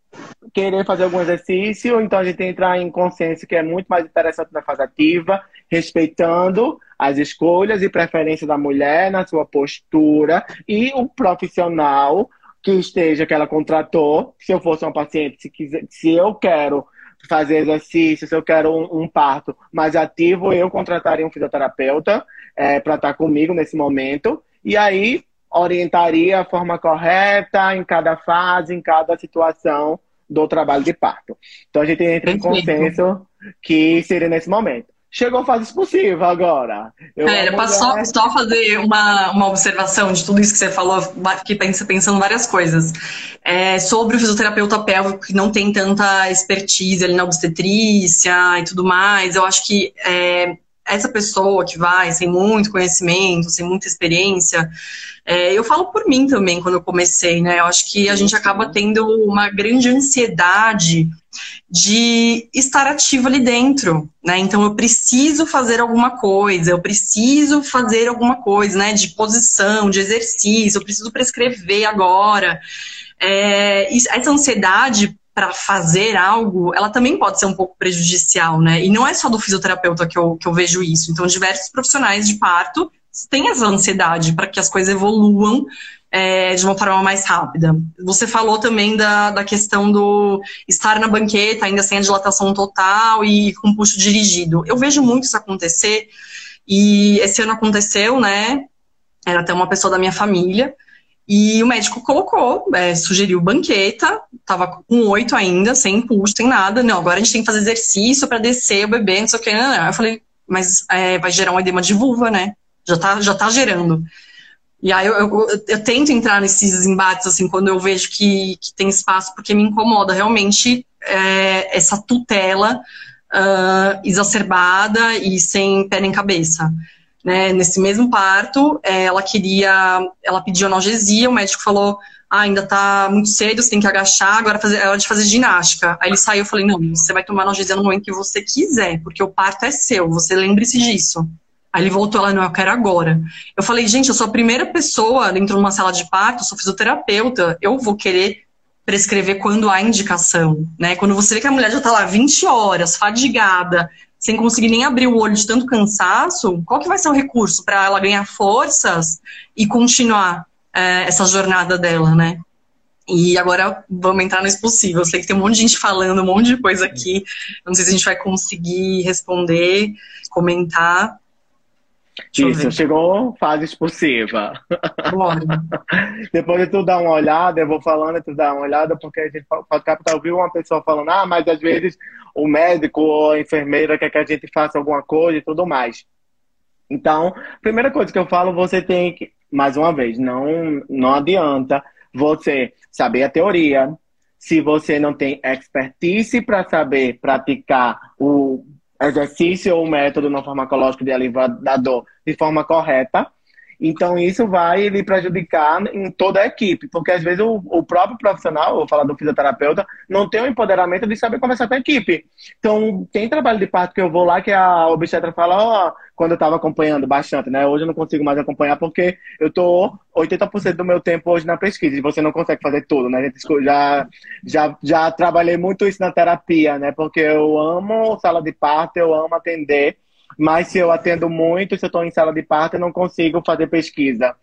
querer fazer algum exercício, então a gente tem que entrar em consciência que é muito mais interessante na fase ativa, respeitando as escolhas e preferências da mulher na sua postura e o profissional que esteja que ela contratou. Se eu fosse uma paciente, se, quiser, se eu quero fazer exercício, se eu quero um, um parto mais ativo, eu contrataria um fisioterapeuta é, para estar comigo nesse momento. E aí orientaria a forma correta em cada fase, em cada situação do trabalho de parto. Então a gente entra em consenso que seria nesse momento. Chegou a fase expulsiva agora. Eu é, mulher... só, só fazer uma, uma observação de tudo isso que você falou, que pensa pensando várias coisas. É, sobre o fisioterapeuta pélvico que não tem tanta expertise ali na obstetrícia e tudo mais, eu acho que é, essa pessoa que vai sem muito conhecimento, sem muita experiência, é, eu falo por mim também quando eu comecei, né? Eu acho que a gente acaba tendo uma grande ansiedade de estar ativo ali dentro, né? Então eu preciso fazer alguma coisa, eu preciso fazer alguma coisa, né? De posição, de exercício, eu preciso prescrever agora. É, essa ansiedade para fazer algo, ela também pode ser um pouco prejudicial, né? E não é só do fisioterapeuta que eu, que eu vejo isso. Então, diversos profissionais de parto têm essa ansiedade para que as coisas evoluam é, de uma forma mais rápida. Você falou também da, da questão do estar na banqueta, ainda sem a dilatação total e com puxo dirigido. Eu vejo muito isso acontecer, e esse ano aconteceu, né? Era até uma pessoa da minha família. E o médico colocou, é, sugeriu banqueta, tava com oito ainda, sem impulso, sem nada. Não, agora a gente tem que fazer exercício para descer o bebê, não sei o que. Não, não. Eu falei, mas é, vai gerar um edema de vulva, né? Já tá, já tá gerando. E aí eu, eu, eu, tento entrar nesses embates, assim, quando eu vejo que, que tem espaço, porque me incomoda realmente é, essa tutela uh, exacerbada e sem pé nem cabeça né, nesse mesmo parto, é, ela queria, ela pediu analgesia, o médico falou, ah, ainda tá muito cedo, você tem que agachar, agora fazer, é hora de fazer ginástica. Aí ele saiu, eu falei, não, você vai tomar analgesia no momento que você quiser, porque o parto é seu, você lembre-se disso. Aí ele voltou lá, não, eu quero agora. Eu falei, gente, eu sou a primeira pessoa dentro de uma sala de parto, eu sou fisioterapeuta, eu vou querer prescrever quando há indicação, né? Quando você vê que a mulher já tá lá 20 horas, fadigada, sem conseguir nem abrir o olho de tanto cansaço, qual que vai ser o recurso para ela ganhar forças e continuar é, essa jornada dela, né? E agora vamos entrar no expulsivo. Eu sei que tem um monte de gente falando, um monte de coisa aqui. Não sei se a gente vai conseguir responder, comentar. Deixa Isso, chegou fase expulsiva. Depois de tu dar uma olhada, eu vou falando e tu dá uma olhada, porque a gente pode captar ouvir uma pessoa falando, ah, mas às vezes o médico ou a enfermeira quer que a gente faça alguma coisa e tudo mais. Então, primeira coisa que eu falo, você tem que, mais uma vez, não, não adianta você saber a teoria, se você não tem expertise para saber praticar o exercício ou método não farmacológico de alívio da dor de forma correta, então, isso vai lhe prejudicar em toda a equipe, porque às vezes o, o próprio profissional, vou falar do fisioterapeuta, não tem o empoderamento de saber conversar com a equipe. Então, tem trabalho de parto que eu vou lá que a obstetra fala, ó, oh, quando eu estava acompanhando bastante, né? Hoje eu não consigo mais acompanhar porque eu tô 80% do meu tempo hoje na pesquisa e você não consegue fazer tudo, né? Já, já, já trabalhei muito isso na terapia, né? Porque eu amo sala de parto, eu amo atender mas se eu atendo muito, se eu estou em sala de parto, eu não consigo fazer pesquisa.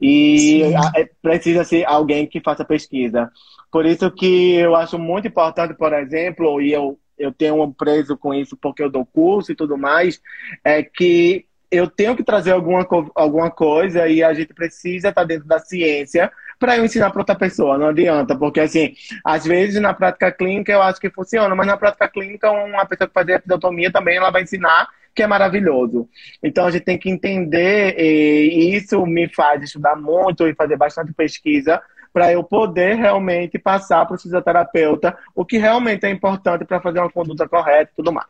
E é, precisa ser alguém que faça pesquisa. Por isso que eu acho muito importante, por exemplo, e eu, eu tenho um preso com isso porque eu dou curso e tudo mais, é que eu tenho que trazer alguma, alguma coisa e a gente precisa estar dentro da ciência para eu ensinar para outra pessoa. Não adianta, porque assim, às vezes na prática clínica eu acho que funciona, mas na prática clínica uma pessoa que faz episiotomia também ela vai ensinar que é maravilhoso. Então a gente tem que entender, e isso me faz estudar muito e fazer bastante pesquisa para eu poder realmente passar para o fisioterapeuta o que realmente é importante para fazer uma conduta correta e tudo mais.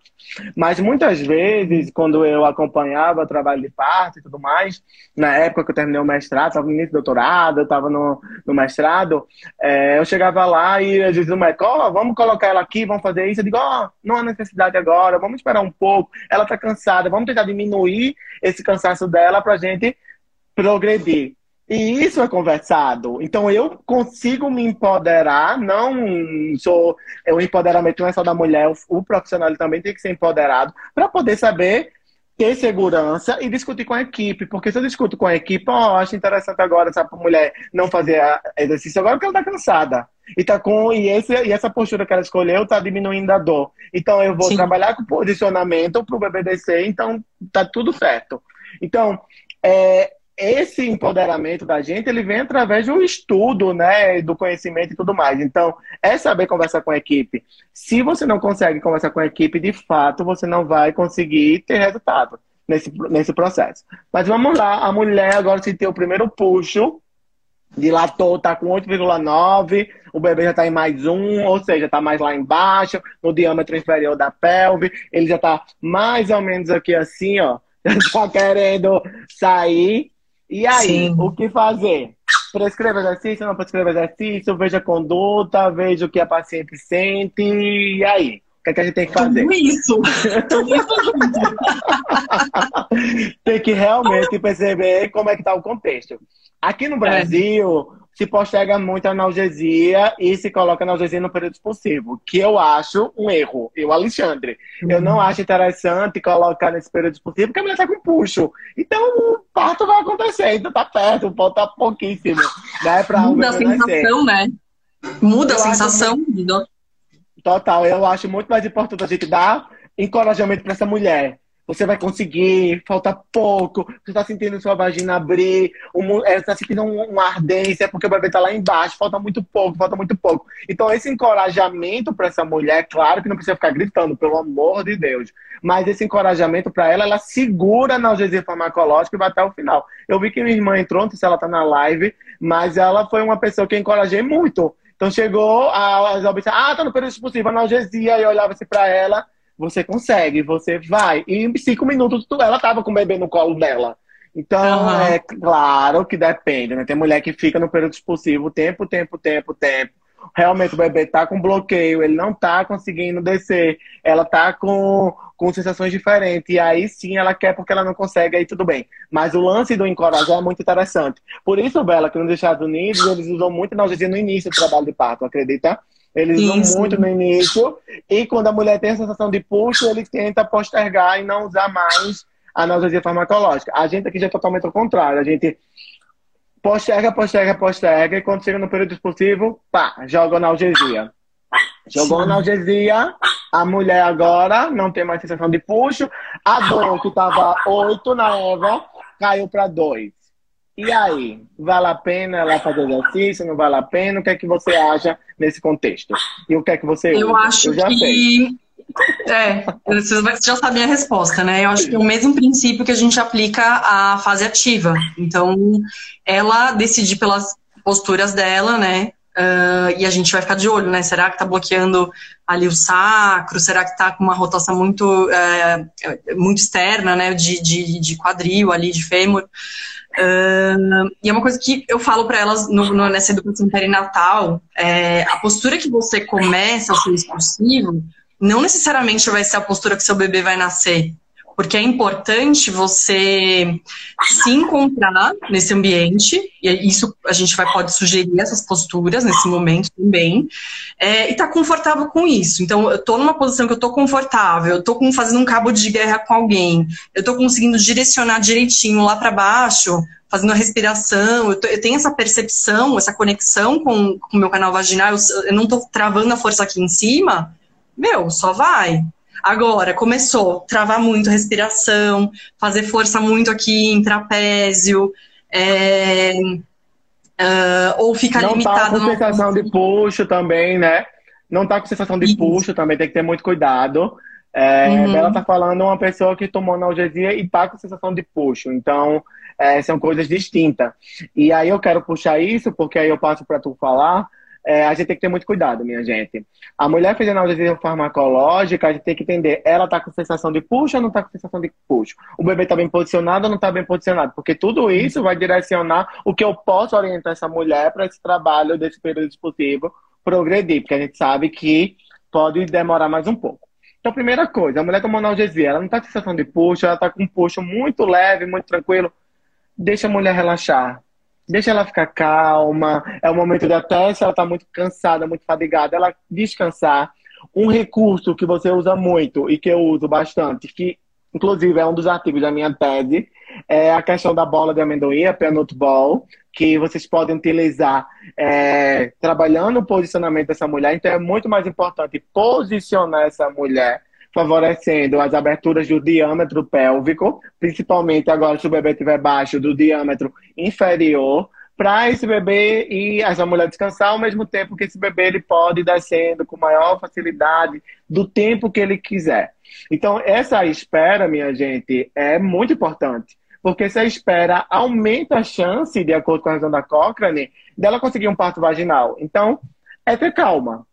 Mas muitas vezes, quando eu acompanhava o trabalho de parto e tudo mais, na época que eu terminei o mestrado, estava no início do doutorado, eu estava no, no mestrado, é, eu chegava lá e às vezes o médico, oh, vamos colocar ela aqui, vamos fazer isso. Eu digo, oh, não há necessidade agora, vamos esperar um pouco, ela está cansada, vamos tentar diminuir esse cansaço dela para a gente progredir. E isso é conversado. Então eu consigo me empoderar, não sou. O empoderamento não é só da mulher, o, profissional também tem que ser empoderado para poder saber ter segurança e discutir com a equipe. Porque se eu discuto com a equipe, oh, acho interessante agora essa mulher não fazer exercício agora porque ela está cansada. E, tá com, e, esse, e essa postura que ela escolheu está diminuindo a dor. Então eu vou Sim. trabalhar com posicionamento para o bebê descer, então tá tudo certo. Então, é, esse empoderamento da gente, ele vem através do estudo, né, do conhecimento e tudo mais. Então, é saber conversar com a equipe. Se você não consegue conversar com a equipe, de fato, você não vai conseguir ter resultado nesse, nesse processo. Mas vamos lá, a mulher agora sentiu o primeiro puxo, dilatou, tá com 8,9, o bebê já tá em mais um, ou seja, tá mais lá embaixo, no diâmetro inferior da pelve, ele já tá mais ou menos aqui assim, ó, tá querendo sair, e aí, Sim. o que fazer? Prescreva exercício, não prescreva exercício, veja a conduta, veja o que a paciente sente, e aí? O que, é que a gente tem que fazer? Tudo isso! Tudo isso junto! tem que realmente perceber como é que está o contexto. Aqui no é. Brasil, é se posterga muito a analgesia e se coloca a analgesia no período expulsivo, que eu acho um erro. Eu, Alexandre, uhum. eu não acho interessante colocar nesse período expulsivo porque a mulher tá com puxo. Então o parto vai acontecer, então tá perto, o pau tá pouquíssimo. Né, pra Muda a sensação, né? Muda eu a sensação. Muito... Total, eu acho muito mais importante a gente dar encorajamento para essa mulher você vai conseguir, falta pouco, você está sentindo sua vagina abrir, você está sentindo uma ardência porque o bebê está lá embaixo, falta muito pouco, falta muito pouco. Então, esse encorajamento para essa mulher, claro que não precisa ficar gritando, pelo amor de Deus, mas esse encorajamento para ela, ela segura a analgesia farmacológica e vai até o final. Eu vi que minha irmã entrou, não sei se ela está na live, mas ela foi uma pessoa que eu encorajei muito. Então, chegou a, a ah, tá no período possível, analgesia, e eu olhava assim para ela você consegue, você vai. E em cinco minutos ela tava com o bebê no colo dela. Então, uhum. é claro que depende, né? Tem mulher que fica no período expulsivo tempo, tempo, tempo, tempo. Realmente o bebê tá com bloqueio, ele não tá conseguindo descer, ela tá com, com sensações diferentes. E aí sim ela quer porque ela não consegue, aí tudo bem. Mas o lance do encorajar é muito interessante. Por isso, Bela, que nos Estados Unidos eles usam muito analgesia no início do trabalho de parto, acredita? Eles usam muito no início. E quando a mulher tem a sensação de puxo, ele tenta postergar e não usar mais a analgesia farmacológica. A gente aqui já é totalmente ao contrário. A gente posterga, posterga, posterga. E quando chega no período expulsivo, pá, joga analgesia. Jogou analgesia, a mulher agora não tem mais sensação de puxo. A dor que estava 8 na Eva caiu para 2. E aí, vale a pena ela fazer exercício? Não vale a pena? O que é que você acha nesse contexto? E o que é que você Eu usa? acho Eu já que... sei. É, você já sabe a resposta, né? Eu acho que é o mesmo princípio que a gente aplica à fase ativa. Então, ela decidir pelas posturas dela, né? Uh, e a gente vai ficar de olho, né? Será que tá bloqueando ali o sacro? Será que tá com uma rotação muito, uh, muito externa, né? De, de, de quadril ali, de fêmur. Uh, e é uma coisa que eu falo para elas no, no, nessa educação perinatal: é, a postura que você começa a ser expulsivo não necessariamente vai ser a postura que seu bebê vai nascer porque é importante você se encontrar nesse ambiente, e isso a gente vai pode sugerir essas posturas nesse momento também, é, e tá confortável com isso. Então, eu tô numa posição que eu tô confortável, eu tô com, fazendo um cabo de guerra com alguém, eu tô conseguindo direcionar direitinho lá para baixo, fazendo a respiração, eu, tô, eu, tenho essa percepção, essa conexão com o meu canal vaginal, eu, eu não tô travando a força aqui em cima, meu, só vai. Agora, começou a travar muito respiração, fazer força muito aqui em trapézio, é, uh, ou ficar Não limitado. Não tá com sensação de puxo também, né? Não tá com sensação de Isso. puxo também, tem que ter muito cuidado. É, uhum. Ela tá falando uma pessoa que tomou analgesia e tá com sensação de puxo. Então, é, são coisas distintas. E aí eu quero puxar isso, porque aí eu passo para tu falar é, a gente tem que ter muito cuidado, minha gente. A mulher fez analgesia farmacológica, a gente tem que entender, ela está com sensação de puxo ou não está com sensação de puxo? O bebê está bem posicionado ou não está bem posicionado? Porque tudo isso vai direcionar o que eu posso orientar essa mulher para esse trabalho desse período dispositivo progredir, porque a gente sabe que pode demorar mais um pouco. Então, primeira coisa, a mulher tomou analgesia, ela não está com sensação de puxo, ela está com um puxo muito leve, muito tranquilo. Deixa a mulher relaxar deixa ela ficar calma. É o momento de até se ela está muito cansada, muito fadigada, ela descansar. Um recurso que você usa muito e que eu uso bastante, que inclusive é um dos artigos da minha tese, é a questão da bola de amendoim, a peanut ball, que vocês podem utilizar é, trabalhando o posicionamento dessa mulher. Então é muito mais importante posicionar essa mulher favorecendo as aberturas do diâmetro pélvico, principalmente agora se o bebê estiver baixo do diâmetro inferior, para esse bebê e essa mulher descansar ao mesmo tempo que esse bebê ele pode ir descendo com maior facilidade do tempo que ele quiser. Então, essa espera, minha gente, é muito importante. Porque essa espera aumenta a chance, de acordo com a razão da Cochrane, dela conseguir um parto vaginal. Então, é ter calma.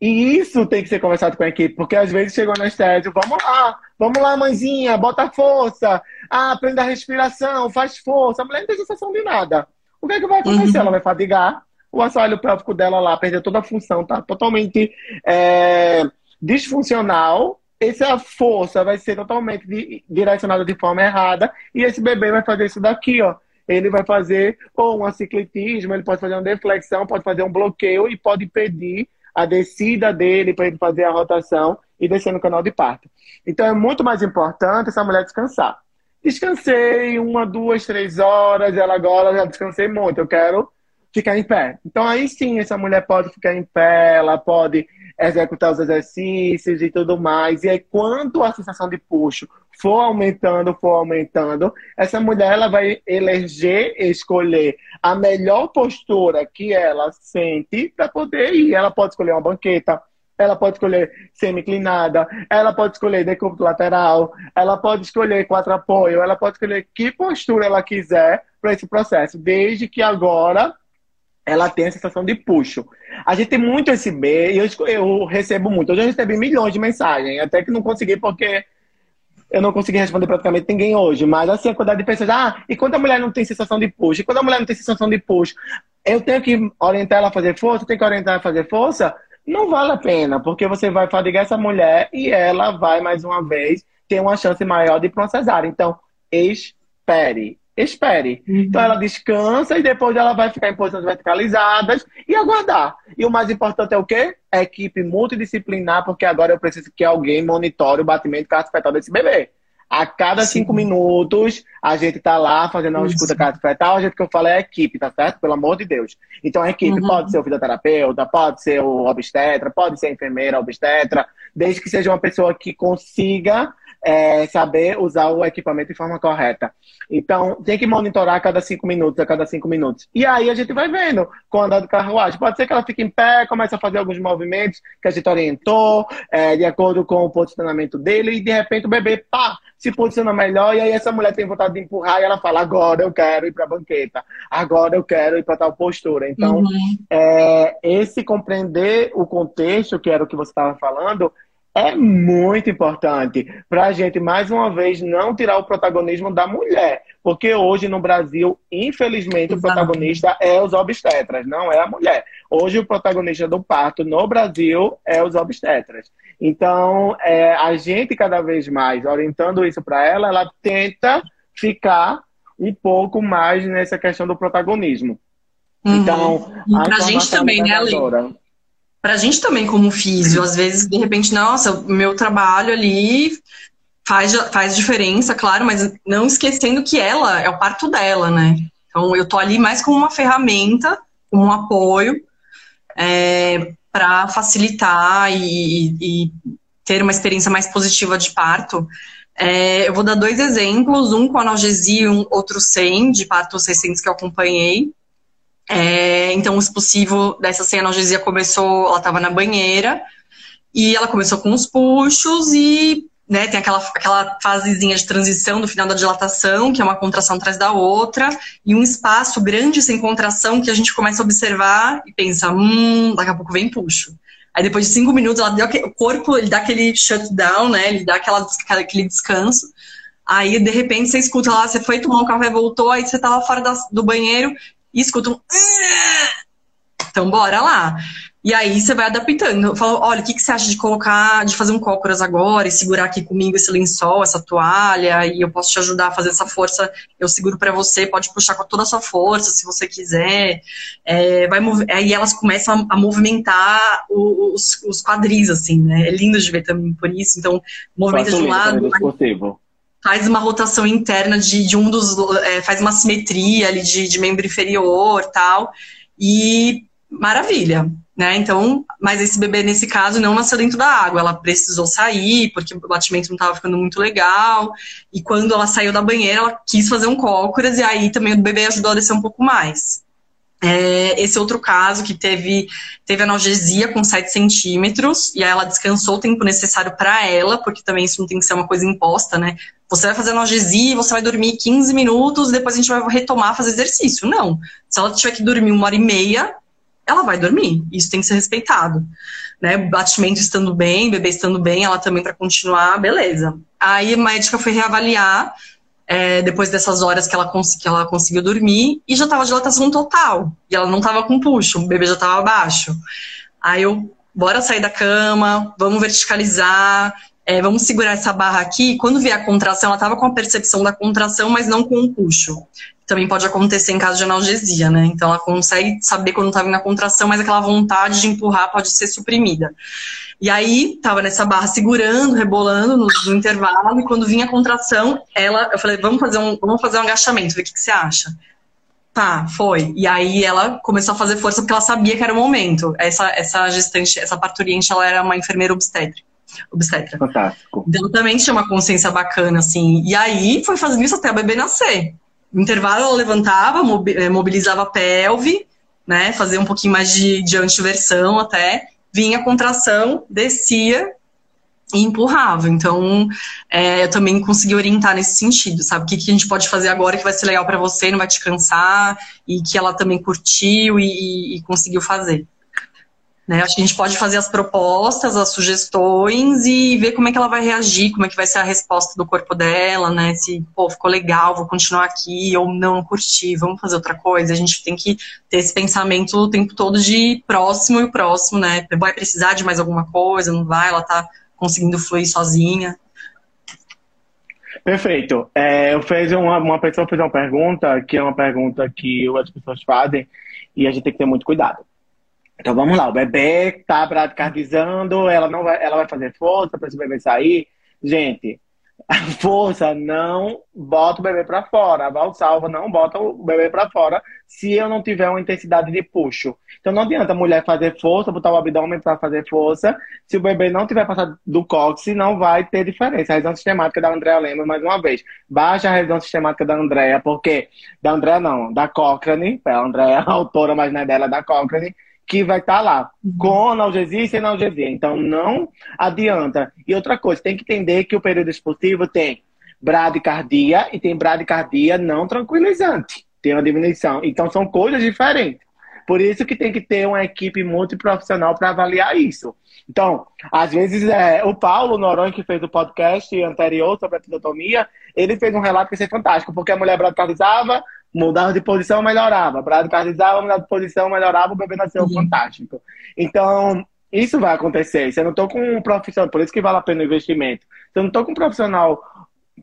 E isso tem que ser conversado com a equipe, porque às vezes chegou no estédio, vamos lá, vamos lá, mãezinha, bota força, ah, aprenda a respiração, faz força. A mulher não tem sensação de nada. O que é que vai acontecer? Uhum. Ela vai fadigar, o assoalho pélvico dela lá, perder toda a função, tá totalmente é, disfuncional. Essa força vai ser totalmente di direcionada de forma errada, e esse bebê vai fazer isso daqui, ó. Ele vai fazer ou um aciclitismo, ele pode fazer uma deflexão, pode fazer um bloqueio e pode impedir a descida dele para ele fazer a rotação e descer no canal de parto. Então é muito mais importante essa mulher descansar. Descansei uma, duas, três horas, ela agora já descansei muito, eu quero ficar em pé. Então aí sim essa mulher pode ficar em pé, ela pode executar os exercícios e tudo mais. E aí, quando a sensação de puxo for aumentando, for aumentando, essa mulher ela vai eleger, escolher a melhor postura que ela sente para poder ir. Ela pode escolher uma banqueta, ela pode escolher semi-inclinada, ela pode escolher decúbito lateral, ela pode escolher quatro apoio, ela pode escolher que postura ela quiser para esse processo, desde que agora ela tem a sensação de puxo. A gente tem muito esse B, e eu, eu recebo muito. Eu já recebi milhões de mensagens, até que não consegui porque eu não consegui responder praticamente ninguém hoje. Mas assim, a quantidade de pessoas, ah, e quando a mulher não tem sensação de puxo? E quando a mulher não tem sensação de puxo? Eu tenho que orientar ela a fazer força? Eu tenho que orientar ela a fazer força? Não vale a pena, porque você vai fadigar essa mulher e ela vai, mais uma vez, ter uma chance maior de cesárea. Então, espere espere. Uhum. Então ela descansa e depois ela vai ficar em posições verticalizadas e aguardar. E o mais importante é o quê? A equipe multidisciplinar, porque agora eu preciso que alguém monitore o batimento cardiofetal desse bebê. A cada Sim. cinco minutos, a gente tá lá fazendo uma escuta cardiofetal. A gente que eu falo é equipe, tá certo? Pelo amor de Deus. Então, a equipe uhum. pode ser o fisioterapeuta, pode ser o obstetra, pode ser a enfermeira, obstetra, desde que seja uma pessoa que consiga é, saber usar o equipamento de forma correta. Então, tem que monitorar a cada cinco minutos, a cada cinco minutos. E aí a gente vai vendo com o andar do carruagem. Pode ser que ela fique em pé, comece a fazer alguns movimentos que a gente orientou, é, de acordo com o posicionamento dele, e de repente o bebê, pá, se posiciona melhor, e aí essa mulher tem vontade de empurrar e ela fala, agora eu quero ir para a banqueta, agora eu quero ir para tal postura. Então, uhum. é, esse compreender o contexto, que era o que você estava falando, é muito importante para a gente, mais uma vez, não tirar o protagonismo da mulher. Porque hoje no Brasil, infelizmente, Exato. o protagonista é os obstetras, não é a mulher. Hoje o protagonista do parto no Brasil é os obstetras. Então, é, a gente cada vez mais orientando isso para ela, ela tenta ficar um pouco mais nessa questão do protagonismo. Uhum. Então, a, a gente também, né, Ali? pra gente também como físio, às vezes, de repente, nossa, o meu trabalho ali faz, faz diferença, claro, mas não esquecendo que ela é o parto dela, né? Então, eu tô ali mais como uma ferramenta, como um apoio é, para facilitar e, e, ter uma experiência mais positiva de parto. É, eu vou dar dois exemplos, um com analgesia e um outro sem, de partos recentes que eu acompanhei. É, então, o expulsivo dessa sem analgesia começou, ela estava na banheira, E ela começou com os puxos e né, tem aquela, aquela fasezinha de transição do final da dilatação, que é uma contração atrás da outra, e um espaço grande sem contração que a gente começa a observar e pensa, hum, daqui a pouco vem puxo. Aí depois de cinco minutos, ela deu o corpo ele dá aquele shutdown, né? Ele dá aquela, aquele descanso. Aí, de repente, você escuta lá, você foi tomar um café, voltou, aí você tá lá fora da, do banheiro e escuta um. Então, bora lá. E aí você vai adaptando. Eu falo, olha, o que, que você acha de colocar, de fazer um cócoras agora e segurar aqui comigo esse lençol, essa toalha, e eu posso te ajudar a fazer essa força, eu seguro para você, pode puxar com toda a sua força, se você quiser. É, vai aí elas começam a, a movimentar os, os, quadris, assim, né? É lindo de ver também por isso. Então, movimenta de um lado. Faz uma rotação interna de, de um dos. É, faz uma simetria ali de, de membro inferior tal. E maravilha né? Então, mas esse bebê, nesse caso, não nasceu dentro da água. Ela precisou sair, porque o batimento não estava ficando muito legal. E quando ela saiu da banheira, ela quis fazer um cócoras, e aí também o bebê ajudou a descer um pouco mais. É, esse outro caso que teve, teve analgesia com 7 centímetros, e aí ela descansou o tempo necessário para ela, porque também isso não tem que ser uma coisa imposta, né? Você vai fazer analgesia, você vai dormir 15 minutos, depois a gente vai retomar fazer exercício. Não. Se ela tiver que dormir uma hora e meia, ela vai dormir. Isso tem que ser respeitado. Né? Batimento estando bem, bebê estando bem, ela também para continuar, beleza. Aí a médica foi reavaliar é, depois dessas horas que ela, que ela conseguiu dormir e já estava dilatação total. E ela não estava com puxo, o bebê já estava abaixo. Aí eu, bora sair da cama, vamos verticalizar, é, vamos segurar essa barra aqui. Quando vier a contração, ela estava com a percepção da contração, mas não com o puxo também pode acontecer em caso de analgesia, né? Então ela consegue saber quando tá vindo a contração, mas aquela vontade de empurrar pode ser suprimida. E aí, tava nessa barra segurando, rebolando no, no, intervalo, e quando vinha a contração, ela, eu falei, vamos fazer um, vamos fazer um agachamento, ver o que, que você acha. Tá, foi. E aí ela começou a fazer força porque ela sabia que era o momento. Essa, essa gestante, essa parturiente, ela era uma enfermeira obstétrica obstetra. Fantástico. Então também tinha uma consciência bacana, assim. E aí foi fazendo isso até a bebê nascer. No intervalo ela levantava, eh, mobilizava a pelve, né? Fazia um pouquinho mais de, de antiversão até. Vinha a contração, descia e empurrava. Então, é, eu também consegui orientar nesse sentido, sabe? O que, que a gente pode fazer agora que vai ser legal para você, não vai te cansar, e que ela também curtiu e, e conseguiu fazer. Né? Acho que a gente pode fazer as propostas, as sugestões e ver como é que ela vai reagir, como é que vai ser a resposta do corpo dela, né? Se, pô, ficou legal, vou continuar aqui, ou não, curti, vamos fazer outra coisa. A gente tem que ter esse pensamento o tempo todo de próximo e próximo, né? Vai precisar de mais alguma coisa, não vai, ela tá conseguindo fluir sozinha. Perfeito. É, eu fiz uma, uma pessoa fez uma pergunta, que é uma pergunta que as pessoas fazem, e a gente tem que ter muito cuidado. Então vamos lá, o bebê tá bradicardizando, ela não vai, ela vai fazer força para esse bebê sair. Gente, a força não bota o bebê para fora. A Valsalva não bota o bebê para fora se eu não tiver uma intensidade de puxo. Então não adianta a mulher fazer força, botar o abdômen para fazer força, se o bebê não tiver passado do cóccix, não vai ter diferença. A revisão sistemática da Andrea lembra mais uma vez. Baixa a revisão sistemática da Andrea, porque da Andrea não, da Cochrane, a Andrea é a autora, mas não é dela, da Cochrane que vai estar tá lá, uhum. com analgesia e sem analgesia. Então, não adianta. E outra coisa, tem que entender que o período expulsivo tem bradicardia e tem bradicardia não tranquilizante. Tem uma diminuição. Então, são coisas diferentes. Por isso que tem que ter uma equipe multiprofissional para avaliar isso. Então, às vezes, é, o Paulo Noronha, que fez o podcast anterior sobre a episiotomia, ele fez um relato que ia ser fantástico, porque a mulher bradicardizava, mudava de posição, melhorava. Bradicardizava, mudava de posição, melhorava, o bebê nasceu uhum. fantástico. Então, isso vai acontecer. Se eu não estou com um profissional, por isso que vale a pena o investimento. Se eu não estou com um profissional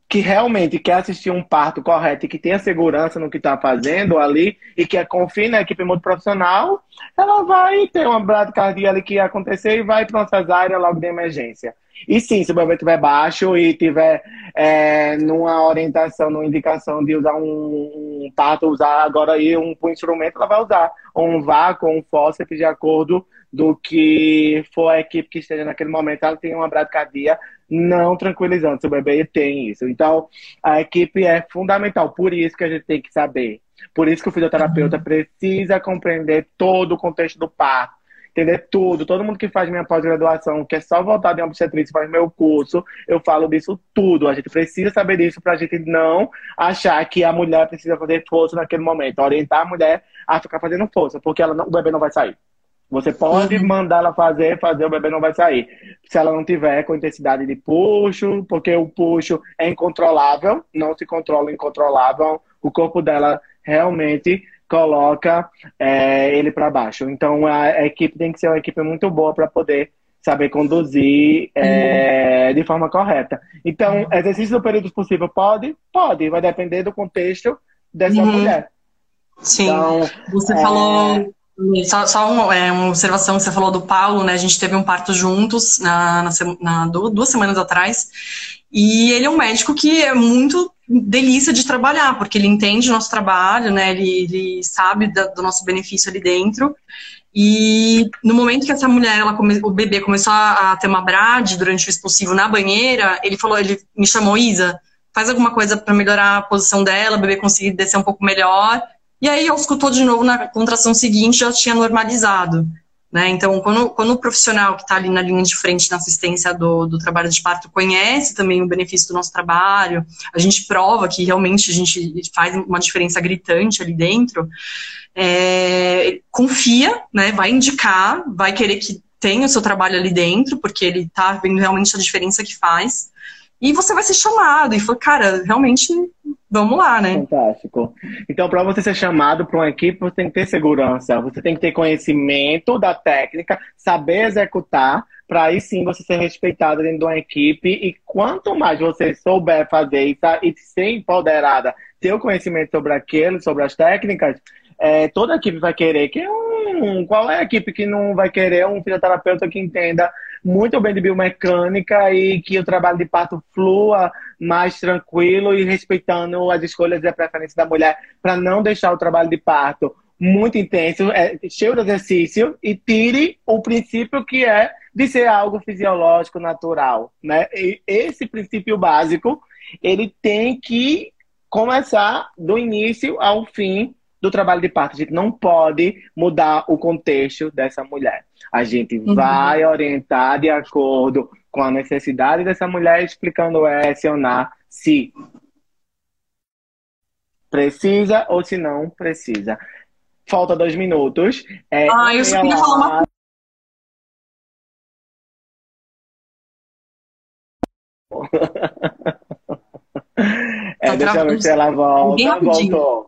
que realmente quer assistir um parto correto e que tenha segurança no que está fazendo ali e que confie na equipe muito profissional, ela vai ter uma bradicardia ali que ia acontecer e vai para uma cesárea logo de emergência. E sim, se o bebê estiver baixo e tiver é, numa orientação, numa indicação de usar um, um pato, usar agora aí um, um instrumento, ela vai usar um vácuo, um fósforo de acordo do que for a equipe que esteja naquele momento, ela tem uma bradicardia não tranquilizante, se o bebê tem isso. Então, a equipe é fundamental, por isso que a gente tem que saber. Por isso que o fisioterapeuta uhum. precisa compreender todo o contexto do parto entender tudo. Todo mundo que faz minha pós-graduação, que é só voltado em obstetrícia, faz meu curso, eu falo disso tudo. A gente precisa saber disso para a gente não achar que a mulher precisa fazer força naquele momento. Orientar a mulher a ficar fazendo força, porque ela não, o bebê não vai sair. Você pode uhum. mandar ela fazer, fazer, o bebê não vai sair. Se ela não tiver com intensidade de puxo, porque o puxo é incontrolável, não se controla incontrolável, o corpo dela realmente coloca é, ele para baixo. Então a, equipe tem que ser uma equipe muito boa para poder saber conduzir é, de forma correta. Então, uhum. exercício do período possível pode? Pode, vai depender do contexto dessa uhum. mulher. Sim. Então, você é... falou só, só uma, é, uma, observação que você falou do Paulo, né? A gente teve um parto juntos na, na, na, duas semanas atrás. E ele é um médico que é muito delícia de trabalhar, porque ele entende o nosso trabalho, né? Ele, ele sabe da, do nosso benefício ali dentro. E no momento que essa mulher, ela come, o bebê começou a, ter uma brade durante o expulsivo na banheira, ele falou, ele me chamou Isa, faz alguma coisa para melhorar a posição dela, o bebê conseguir descer um pouco melhor. E aí, escutou de novo, na contração seguinte, já tinha normalizado. Né? Então, quando, quando o profissional que está ali na linha de frente na assistência do, do trabalho de parto conhece também o benefício do nosso trabalho, a gente prova que realmente a gente faz uma diferença gritante ali dentro, é, confia, né? vai indicar, vai querer que tenha o seu trabalho ali dentro, porque ele está vendo realmente a diferença que faz. E você vai ser chamado. E foi, cara, realmente, vamos lá, né? Fantástico. Então, para você ser chamado para uma equipe, você tem que ter segurança, você tem que ter conhecimento da técnica, saber executar, para aí sim você ser respeitado dentro de uma equipe. E quanto mais você souber fazer e, tá, e ser empoderada, ter o conhecimento sobre aquilo, sobre as técnicas, é, toda equipe vai querer que um, qual é a equipe que não vai querer um fisioterapeuta que entenda muito bem de biomecânica e que o trabalho de parto flua mais tranquilo e respeitando as escolhas e a preferência da mulher para não deixar o trabalho de parto muito intenso, é, cheio de exercício e tire o princípio que é de ser algo fisiológico, natural, né? E esse princípio básico, ele tem que começar do início ao fim do trabalho de parto. A gente não pode mudar o contexto dessa mulher. A gente uhum. vai orientar de acordo com a necessidade dessa mulher, explicando ou não, se precisa ou se não precisa. Falta dois minutos. É, ah, eu só queria falar uma é, deixa eu ver se ela volta. Voltou.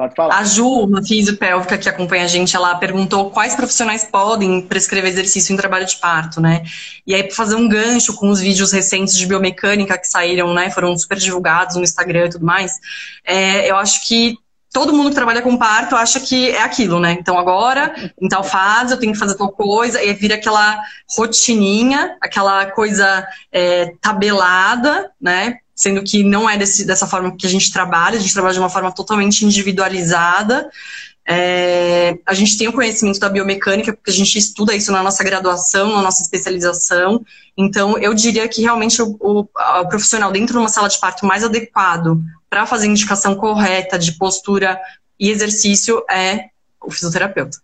Pode falar. A Ju, uma fisiopélvica que acompanha a gente, ela perguntou quais profissionais podem prescrever exercício em trabalho de parto, né? E aí, para fazer um gancho com os vídeos recentes de biomecânica que saíram, né? Foram super divulgados no Instagram e tudo mais. É, eu acho que todo mundo que trabalha com parto acha que é aquilo, né? Então agora, em tal fase, eu tenho que fazer tal coisa, e vira aquela rotininha, aquela coisa é, tabelada, né? Sendo que não é desse, dessa forma que a gente trabalha, a gente trabalha de uma forma totalmente individualizada. É, a gente tem o conhecimento da biomecânica, porque a gente estuda isso na nossa graduação, na nossa especialização. Então, eu diria que realmente o, o, o profissional dentro de uma sala de parto mais adequado para fazer indicação correta de postura e exercício é o fisioterapeuta.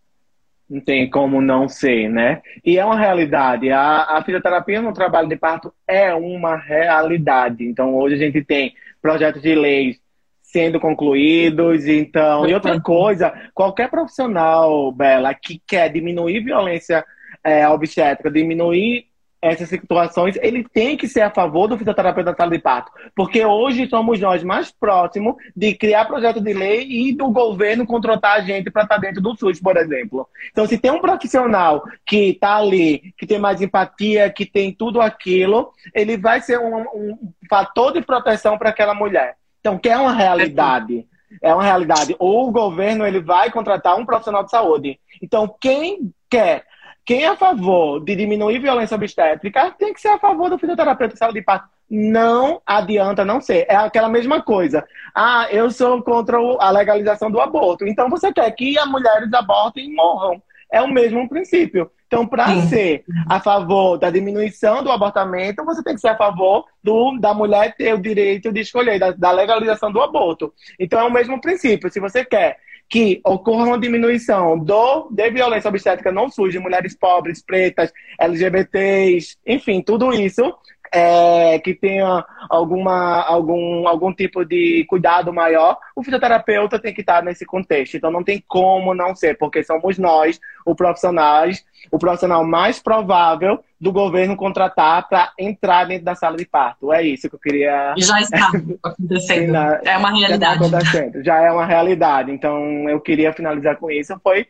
Não tem como não ser, né? E é uma realidade. A, a fisioterapia no trabalho de parto é uma realidade. Então, hoje a gente tem projetos de leis sendo concluídos. Então, e outra coisa, qualquer profissional, Bela, que quer diminuir violência é, obstétrica, diminuir essas situações, ele tem que ser a favor do fisioterapeuta da sala de parto. Porque hoje somos nós mais próximos de criar projeto de lei e do governo contratar a gente para estar tá dentro do SUS, por exemplo. Então, se tem um profissional que está ali, que tem mais empatia, que tem tudo aquilo, ele vai ser um, um fator de proteção para aquela mulher. Então, que é uma realidade. É uma realidade. Ou o governo ele vai contratar um profissional de saúde. Então, quem quer quem é a favor de diminuir violência obstétrica tem que ser a favor do fisioterapeuta de saúde de parto. Não adianta não ser. É aquela mesma coisa. Ah, eu sou contra a legalização do aborto. Então você quer que as mulheres abortem e morram. É o mesmo princípio. Então, para ser a favor da diminuição do abortamento, você tem que ser a favor do, da mulher ter o direito de escolher, da, da legalização do aborto. Então, é o mesmo princípio. Se você quer que ocorra uma diminuição do, de violência obstétrica não surge mulheres pobres, pretas, LGBTs, enfim, tudo isso é, que tenha alguma, algum, algum tipo de cuidado maior, o fisioterapeuta tem que estar nesse contexto. Então não tem como não ser, porque somos nós, os profissionais, o profissional mais provável do governo contratar para entrar dentro da sala de parto. É isso que eu queria. Já está acontecendo. é uma realidade. Já, está já é uma realidade. Então eu queria finalizar com isso. Foi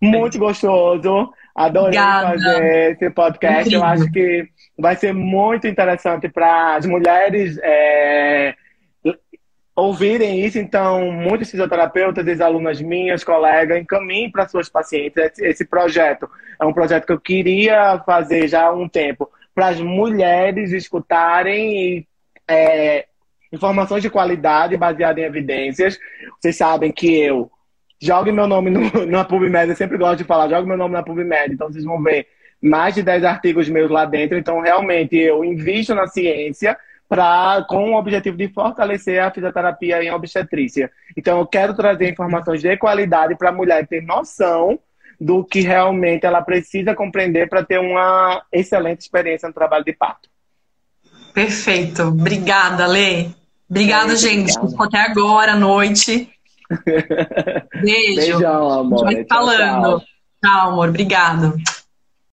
muito gostoso. Adorei Obrigada. fazer esse podcast. Incrível. Eu acho que vai ser muito interessante para as mulheres é, ouvirem isso. Então, muitos fisioterapeutas, ex-alunas minhas, colegas, encaminhem para suas pacientes esse, esse, projeto. É um projeto que eu queria fazer já há um tempo para as mulheres escutarem é, informações de qualidade baseadas em evidências. Vocês sabem que eu jogue meu nome no, na PubMed, eu sempre gosto de falar, jogue meu nome na PubMed, então vocês vão ver mais de 10 artigos meus lá dentro, então realmente eu invisto na ciência pra, com o objetivo de fortalecer a fisioterapia em obstetrícia. Então eu quero trazer informações de qualidade para a mulher ter noção do que realmente ela precisa compreender para ter uma excelente experiência no trabalho de parto. Perfeito. Obrigada, Lê. Obrigada, é, gente. Ficou até agora à noite. Beijo. Beijão, amor. A gente vai falando. Tchau. tchau, amor. Obrigado.